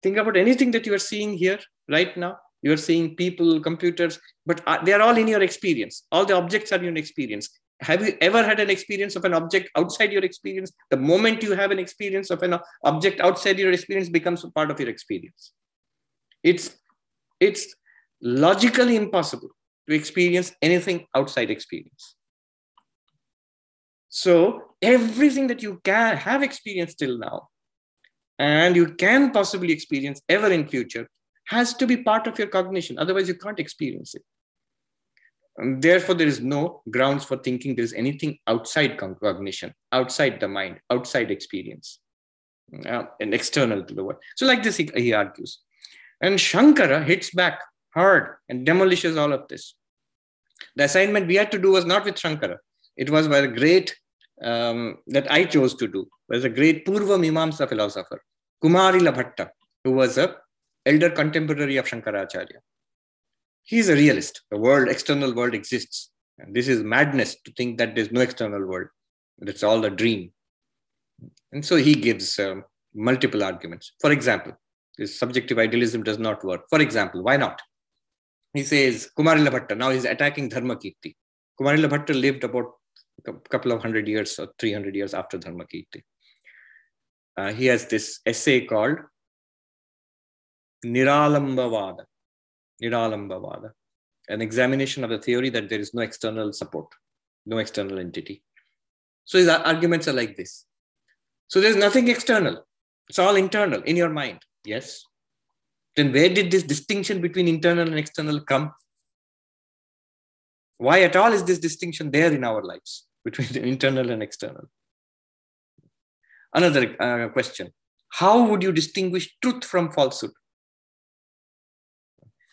Think about anything that you are seeing here right now. You are seeing people, computers, but uh, they are all in your experience. All the objects are in your experience. Have you ever had an experience of an object outside your experience? The moment you have an experience of an object outside your experience becomes part of your experience. It's, it's logically impossible to experience anything outside experience. So everything that you can have experienced till now and you can possibly experience ever in future has to be part of your cognition. Otherwise you can't experience it. And therefore there is no grounds for thinking there's anything outside cognition outside the mind outside experience. Uh, and external to the world. So like this he, he argues. And shankara hits back hard and demolishes all of this. The assignment we had to do was not with shankara. It was by the great um, that I chose to do was a great Purva Mimamsa philosopher, Kumarila Bhatta, who was a elder contemporary of Shankaracharya. He is a realist. The world, external world exists. And this is madness to think that there's no external world. It's all a dream. And so he gives um, multiple arguments. For example, this subjective idealism does not work. For example, why not? He says, Kumarila Bhatta, now he's attacking Dharma Kirti. Kumarila Bhatta lived about a couple of hundred years or 300 years after Dharmakirti. Uh, he has this essay called Niralambavada, Niralambavada, an examination of the theory that there is no external support, no external entity. So his arguments are like this. So there's nothing external. It's all internal in your mind. Yes. Then where did this distinction between internal and external come? Why at all is this distinction there in our lives between internal and external? Another uh, question How would you distinguish truth from falsehood?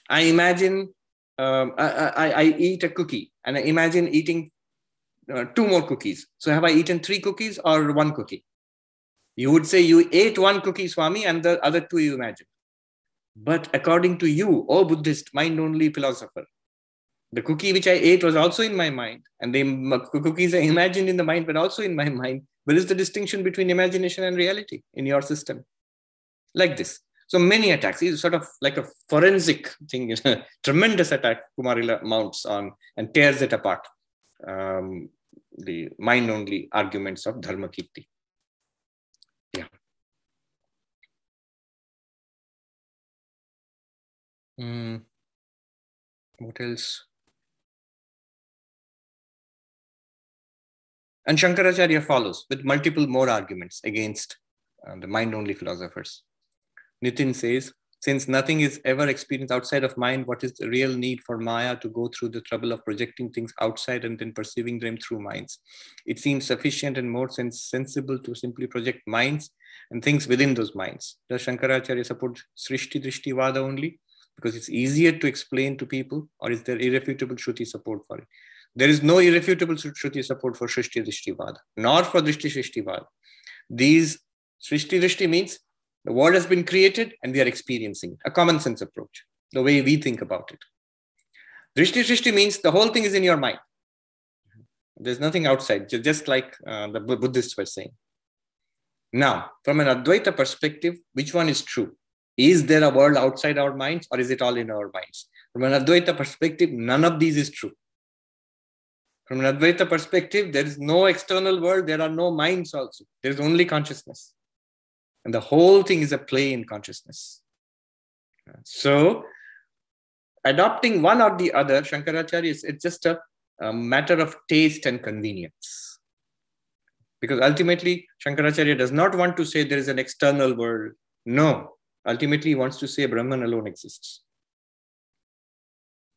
I imagine um, I, I, I, eat a cookie and I imagine eating uh, two more cookies. So have I eaten three cookies or one cookie? You would say you ate one cookie, Swami, and the other two you imagine. But according to you, O Buddhist, mind only philosopher, the cookie which I ate was also in my mind, and the cookies I imagined in the mind were also in my mind. Where is the distinction between imagination and reality in your system? Like this. So many attacks. It's sort of like a forensic thing, tremendous attack Kumarila mounts on and tears it apart. Um, the mind only arguments of Dharmakirti. Yeah. Mm. What else? And Shankaracharya follows with multiple more arguments against uh, the mind only philosophers. Nitin says, since nothing is ever experienced outside of mind, what is the real need for Maya to go through the trouble of projecting things outside and then perceiving them through minds? It seems sufficient and more sens- sensible to simply project minds and things within those minds. Does Shankaracharya support Srishti Drishti Vada only? Because it's easier to explain to people, or is there irrefutable Shruti support for it? There is no irrefutable Shruti support for Srishti Drishtivada, nor for Drishti Srishtivada. These Srishti Drishti means the world has been created and we are experiencing it, a common sense approach, the way we think about it. Drishti Srishti means the whole thing is in your mind. There's nothing outside, just like uh, the Buddhists were saying. Now, from an Advaita perspective, which one is true? Is there a world outside our minds or is it all in our minds? From an Advaita perspective, none of these is true. From an Advaita perspective, there is no external world, there are no minds also. There is only consciousness. And the whole thing is a play in consciousness. So, adopting one or the other, Shankaracharya is it's just a, a matter of taste and convenience. Because ultimately, Shankaracharya does not want to say there is an external world. No, ultimately, he wants to say Brahman alone exists.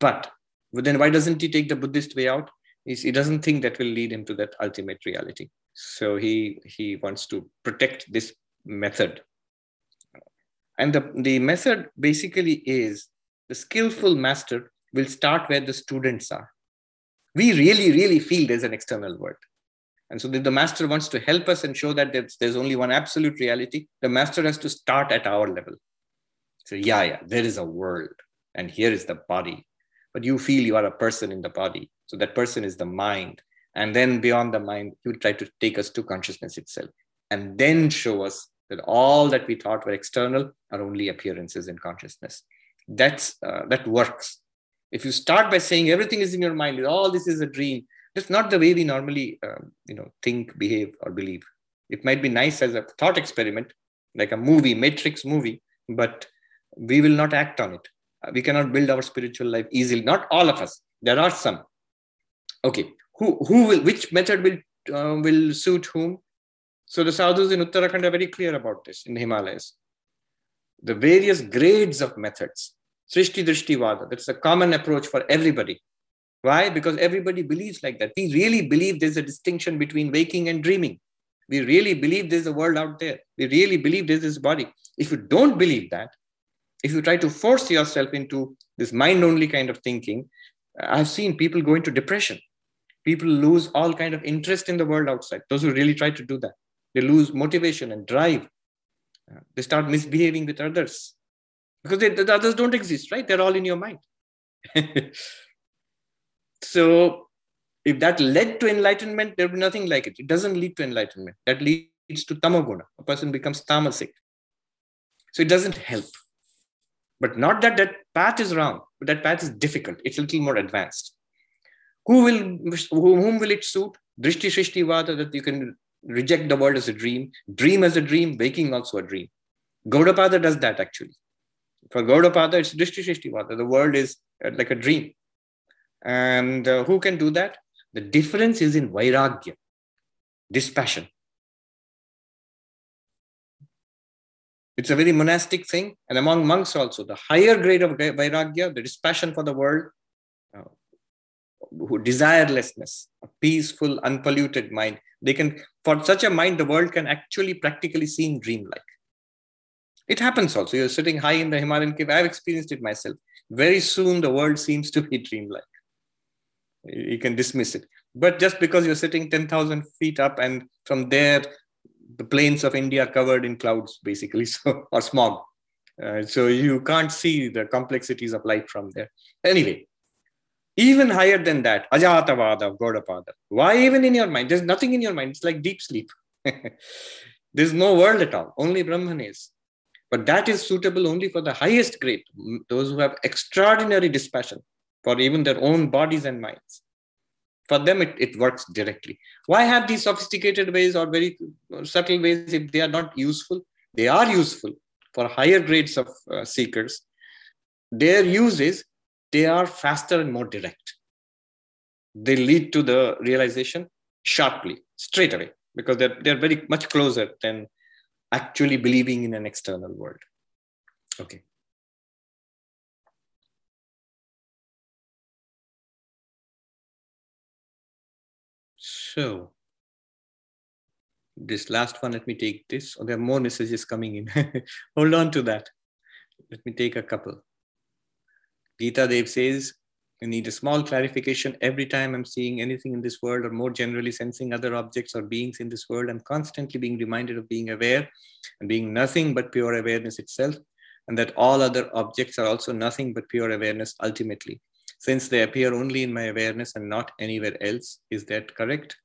But then why doesn't he take the Buddhist way out? He doesn't think that will lead him to that ultimate reality. So he he wants to protect this method. And the, the method basically is the skillful master will start where the students are. We really really feel there's an external world. And so the master wants to help us and show that there's, there's only one absolute reality. The master has to start at our level. So yeah yeah there is a world and here is the body. But you feel you are a person in the body so that person is the mind. And then beyond the mind, he would try to take us to consciousness itself and then show us that all that we thought were external are only appearances in consciousness. That's uh, that works. If you start by saying everything is in your mind, all this is a dream, that's not the way we normally, uh, you know, think, behave, or believe. It might be nice as a thought experiment, like a movie, Matrix movie, but we will not act on it. Uh, we cannot build our spiritual life easily. Not all of us. There are some. Okay, who who will? Which method will uh, will suit whom? So the sadhus in Uttarakhand are very clear about this in the Himalayas. The various grades of methods. Srishti Drishti Vada, that's a common approach for everybody. Why? Because everybody believes like that. We really believe there's a distinction between waking and dreaming. We really believe there's a world out there. We really believe there's this body. If you don't believe that, if you try to force yourself into this mind only kind of thinking, I've seen people go into depression. People lose all kind of interest in the world outside. Those who really try to do that. They lose motivation and drive. Uh, they start misbehaving with others because they, the others don't exist, right? They're all in your mind. so, if that led to enlightenment, there would be nothing like it. It doesn't lead to enlightenment. That leads to tamoguna. A person becomes tamasic. So, it doesn't help. But not that that path is wrong, but that path is difficult. It's a little more advanced. Who will, whom will it suit? Drishti Srishti Vada, that you can reject the world as a dream, dream as a dream, waking also a dream. Gaudapada does that actually. For Gaudapada, it's Drishti Srishtivada. The world is uh, like a dream. And uh, who can do that? The difference is in Vairagya, dispassion. It's a very monastic thing. And among monks also, the higher grade of Vairagya, the dispassion for the world, desirelessness, a peaceful, unpolluted mind, they can, for such a mind, the world can actually practically seem dreamlike. It happens also. You're sitting high in the Himalayan cave. I've experienced it myself. Very soon, the world seems to be dreamlike. You can dismiss it. But just because you're sitting 10,000 feet up and from there, the plains of India covered in clouds, basically, so or smog. Uh, so you can't see the complexities of life from there. Anyway, even higher than that, Ajatavada Gaudapada. Why even in your mind? There's nothing in your mind. It's like deep sleep. There's no world at all. Only Brahman is. But that is suitable only for the highest grade, those who have extraordinary dispassion for even their own bodies and minds. For them, it, it works directly. Why have these sophisticated ways or very subtle ways if they are not useful? They are useful for higher grades of uh, seekers. Their use is they are faster and more direct. They lead to the realization sharply, straight away, because they're, they're very much closer than actually believing in an external world. Okay. So, this last one, let me take this. Oh, there are more messages coming in. Hold on to that. Let me take a couple. Gita Dev says, I need a small clarification every time I'm seeing anything in this world, or more generally sensing other objects or beings in this world. I'm constantly being reminded of being aware and being nothing but pure awareness itself, and that all other objects are also nothing but pure awareness ultimately, since they appear only in my awareness and not anywhere else. Is that correct?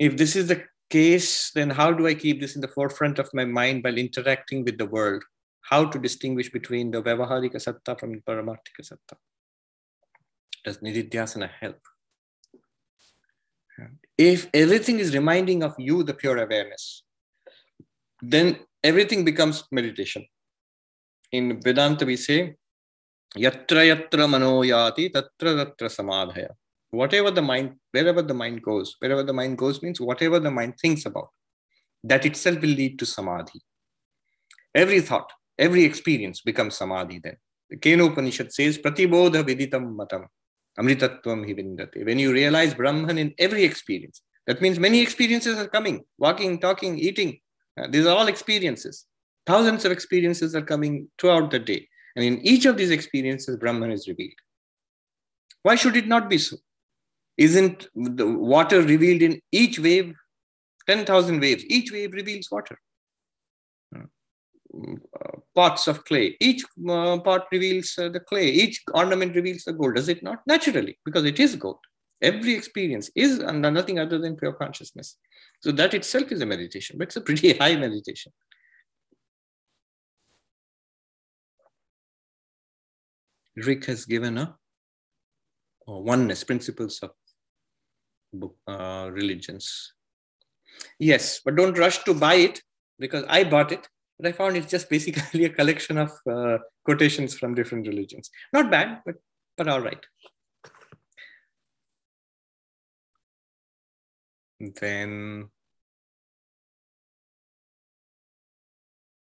If this is the case, then how do I keep this in the forefront of my mind while interacting with the world? How to distinguish between the Vyavaharika Satta from the Paramarthika Satta? Does Nididhyasana help? If everything is reminding of you, the pure awareness, then everything becomes meditation. In Vedanta, we say, Yatra yatra mano yati tatra tatra samadhaya. Whatever the mind, wherever the mind goes, wherever the mind goes means whatever the mind thinks about, that itself will lead to samadhi. Every thought, every experience becomes samadhi then. The Kena Upanishad says, Pratibodha viditam matam. Amritatvam hivindate. When you realize Brahman in every experience, that means many experiences are coming walking, talking, eating. Uh, these are all experiences. Thousands of experiences are coming throughout the day. And in each of these experiences, Brahman is revealed. Why should it not be so? Isn't the water revealed in each wave? 10,000 waves. Each wave reveals water Parts of clay. Each uh, part reveals uh, the clay, each ornament reveals the gold, does it not? Naturally, because it is gold. Every experience is nothing other than pure consciousness. So that itself is a meditation, but it's a pretty high meditation. Rick has given a, a oneness principles of uh, religions. Yes, but don't rush to buy it because I bought it but I found it's just basically a collection of uh, quotations from different religions. Not bad, but but all right. Then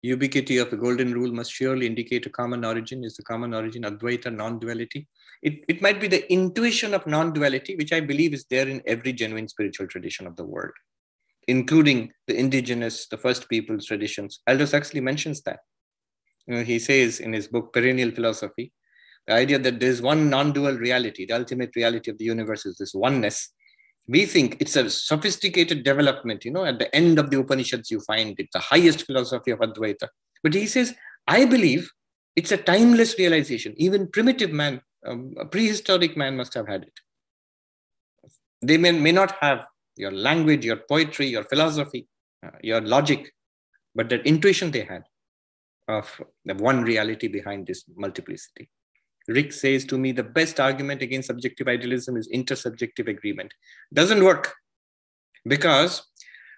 ubiquity of the golden rule must surely indicate a common origin. Is the common origin Advaita non-duality? It, it might be the intuition of non-duality, which I believe is there in every genuine spiritual tradition of the world, including the indigenous, the first people's traditions. Aldous Huxley mentions that. You know, he says in his book Perennial Philosophy, the idea that there's one non-dual reality, the ultimate reality of the universe is this oneness. We think it's a sophisticated development. You know, at the end of the Upanishads, you find it the highest philosophy of Advaita. But he says, I believe it's a timeless realization. Even primitive man, um, a prehistoric man must have had it. They may, may not have your language, your poetry, your philosophy, uh, your logic, but that intuition they had of the one reality behind this multiplicity. Rick says to me, the best argument against subjective idealism is intersubjective agreement. Doesn't work because,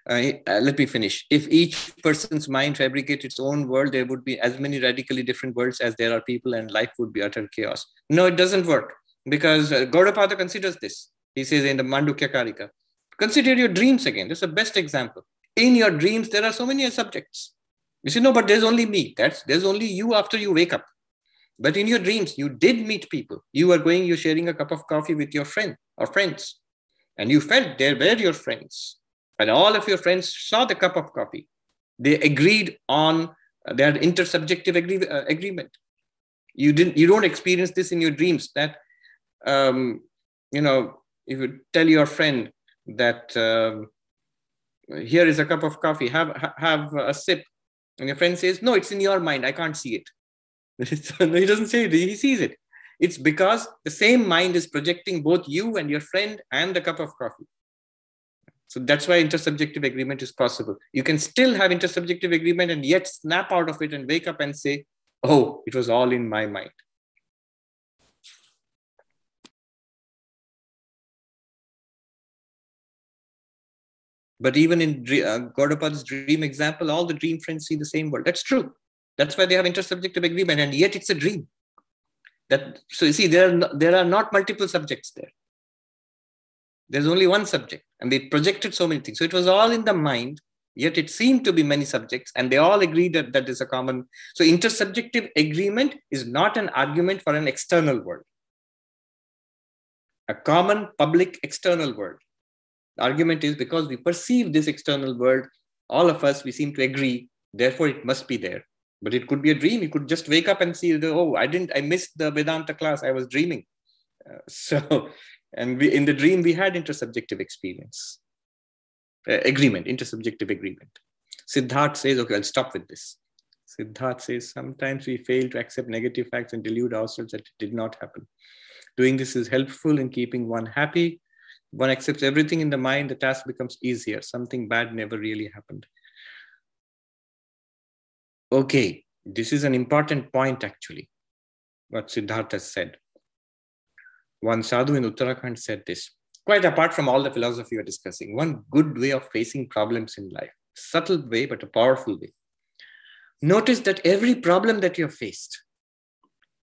uh, uh, let me finish. If each person's mind fabricated its own world, there would be as many radically different worlds as there are people, and life would be utter chaos. No, it doesn't work because uh, Gaudapada considers this. He says in the Mandukya Karika, consider your dreams again. That's the best example. In your dreams, there are so many subjects. You say, no, but there's only me. That's there's only you after you wake up. But in your dreams, you did meet people. You were going, you're sharing a cup of coffee with your friend or friends. And you felt they were your friends. And all of your friends saw the cup of coffee. They agreed on uh, their intersubjective agree, uh, agreement. You didn't. You don't experience this in your dreams. That um, you know, if you tell your friend that um, here is a cup of coffee, have have a sip, and your friend says, "No, it's in your mind. I can't see it." he doesn't say it, he sees it. It's because the same mind is projecting both you and your friend and the cup of coffee. So that's why intersubjective agreement is possible. You can still have intersubjective agreement and yet snap out of it and wake up and say, oh, it was all in my mind. But even in uh, dream example, all the dream friends see the same world. That's true. That's why they have intersubjective agreement, and yet it's a dream. That so you see, there are no, there are not multiple subjects there. There's only one subject, and they projected so many things. So it was all in the mind, yet it seemed to be many subjects, and they all agreed that that is a common. So intersubjective agreement is not an argument for an external world, a common public external world. The argument is because we perceive this external world, all of us, we seem to agree, therefore it must be there. But it could be a dream. You could just wake up and see the, oh i didn't i missed the vedanta class. I was dreaming. Uh, so and we, in the dream we had intersubjective experience. Uh, agreement intersubjective agreement. Siddharth says okay i'll stop with this. Siddharth says sometimes we fail to accept negative facts and delude ourselves that it did not happen. Doing this is helpful in keeping one happy one accepts everything in the mind the task becomes easier something bad never really happened Okay, this is an important point actually, what Siddhartha said. One sadhu in Uttarakhand said this, quite apart from all the philosophy we're discussing, one good way of facing problems in life, subtle way, but a powerful way. Notice that every problem that you have faced,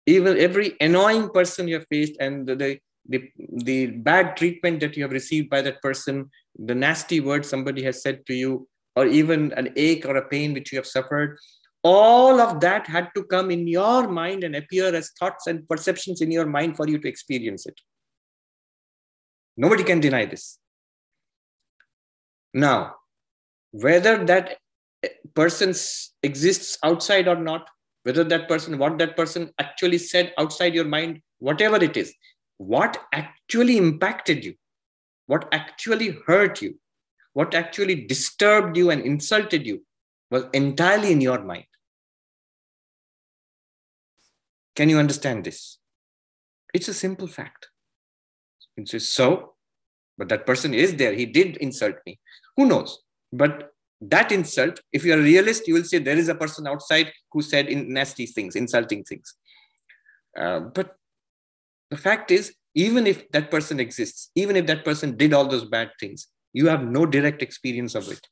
even every annoying person you have faced, and the, the, the bad treatment that you have received by that person, the nasty word somebody has said to you, or even an ache or a pain which you have suffered, all of that had to come in your mind and appear as thoughts and perceptions in your mind for you to experience it. Nobody can deny this. Now, whether that person exists outside or not, whether that person, what that person actually said outside your mind, whatever it is, what actually impacted you, what actually hurt you, what actually disturbed you and insulted you was entirely in your mind. Can you understand this? It's a simple fact. It's just so, but that person is there. He did insult me. Who knows? But that insult, if you're a realist, you will say there is a person outside who said in nasty things, insulting things. Uh, but the fact is, even if that person exists, even if that person did all those bad things, you have no direct experience of it.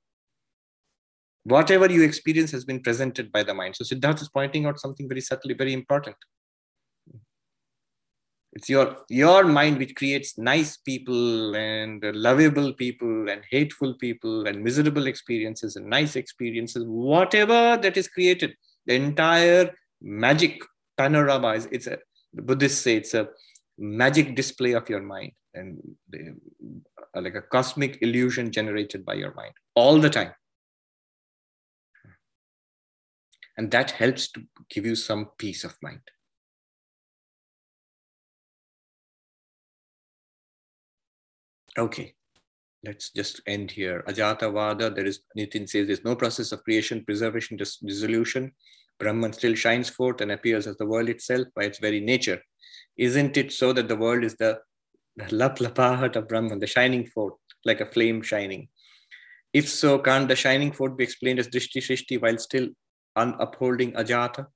Whatever you experience has been presented by the mind. So Siddhartha is pointing out something very subtly, very important. It's your your mind which creates nice people and lovable people and hateful people and miserable experiences and nice experiences. Whatever that is created, the entire magic panorama is it's a the Buddhists say it's a magic display of your mind and the, uh, like a cosmic illusion generated by your mind all the time. And that helps to give you some peace of mind. Okay, let's just end here. Ajata Vada, there is, Nitin says there's no process of creation, preservation, dis- dissolution. Brahman still shines forth and appears as the world itself by its very nature. Isn't it so that the world is the, the lap lapahat of Brahman, the shining forth, like a flame shining? If so, can't the shining forth be explained as Drishti Srishti while still un- upholding Ajata?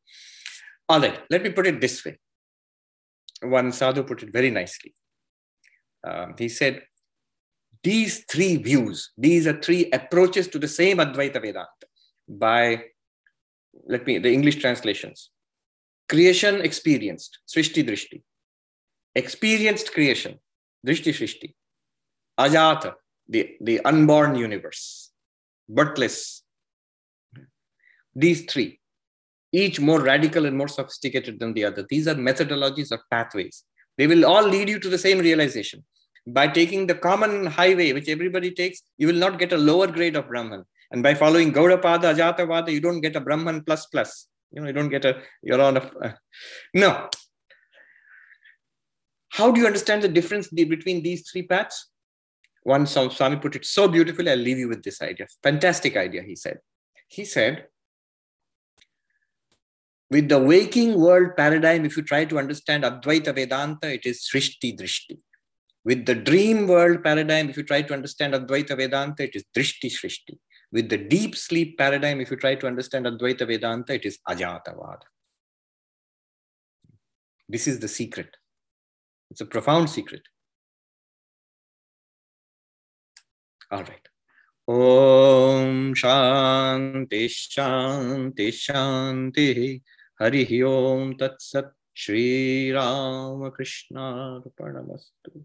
All right, let me put it this way. One sadhu put it very nicely. Um, he said, these three views, these are three approaches to the same Advaita Vedanta by, let me, the English translations. Creation experienced, Srishti Drishti. Experienced creation, Drishti Srishti. Ajata, the, the unborn universe, birthless. These three, each more radical and more sophisticated than the other. These are methodologies or pathways. They will all lead you to the same realization by taking the common highway, which everybody takes, you will not get a lower grade of Brahman. And by following Gaudapada, Ajatavada, you don't get a Brahman plus plus. You know, you don't get a, you're on a, uh, no. How do you understand the difference between these three paths? One Swami put it so beautifully, I'll leave you with this idea. Fantastic idea, he said. He said, with the waking world paradigm, if you try to understand Advaita Vedanta, it is Srishti Drishti. With the dream world paradigm, if you try to understand Advaita Vedanta, it is Drishti Srishti. With the deep sleep paradigm, if you try to understand Advaita Vedanta, it is Ajatavada. This is the secret. It's a profound secret. All right. Om Shanti Shanti Shanti Hari Om Tat Sat Shri Ramakrishna Arpanamastu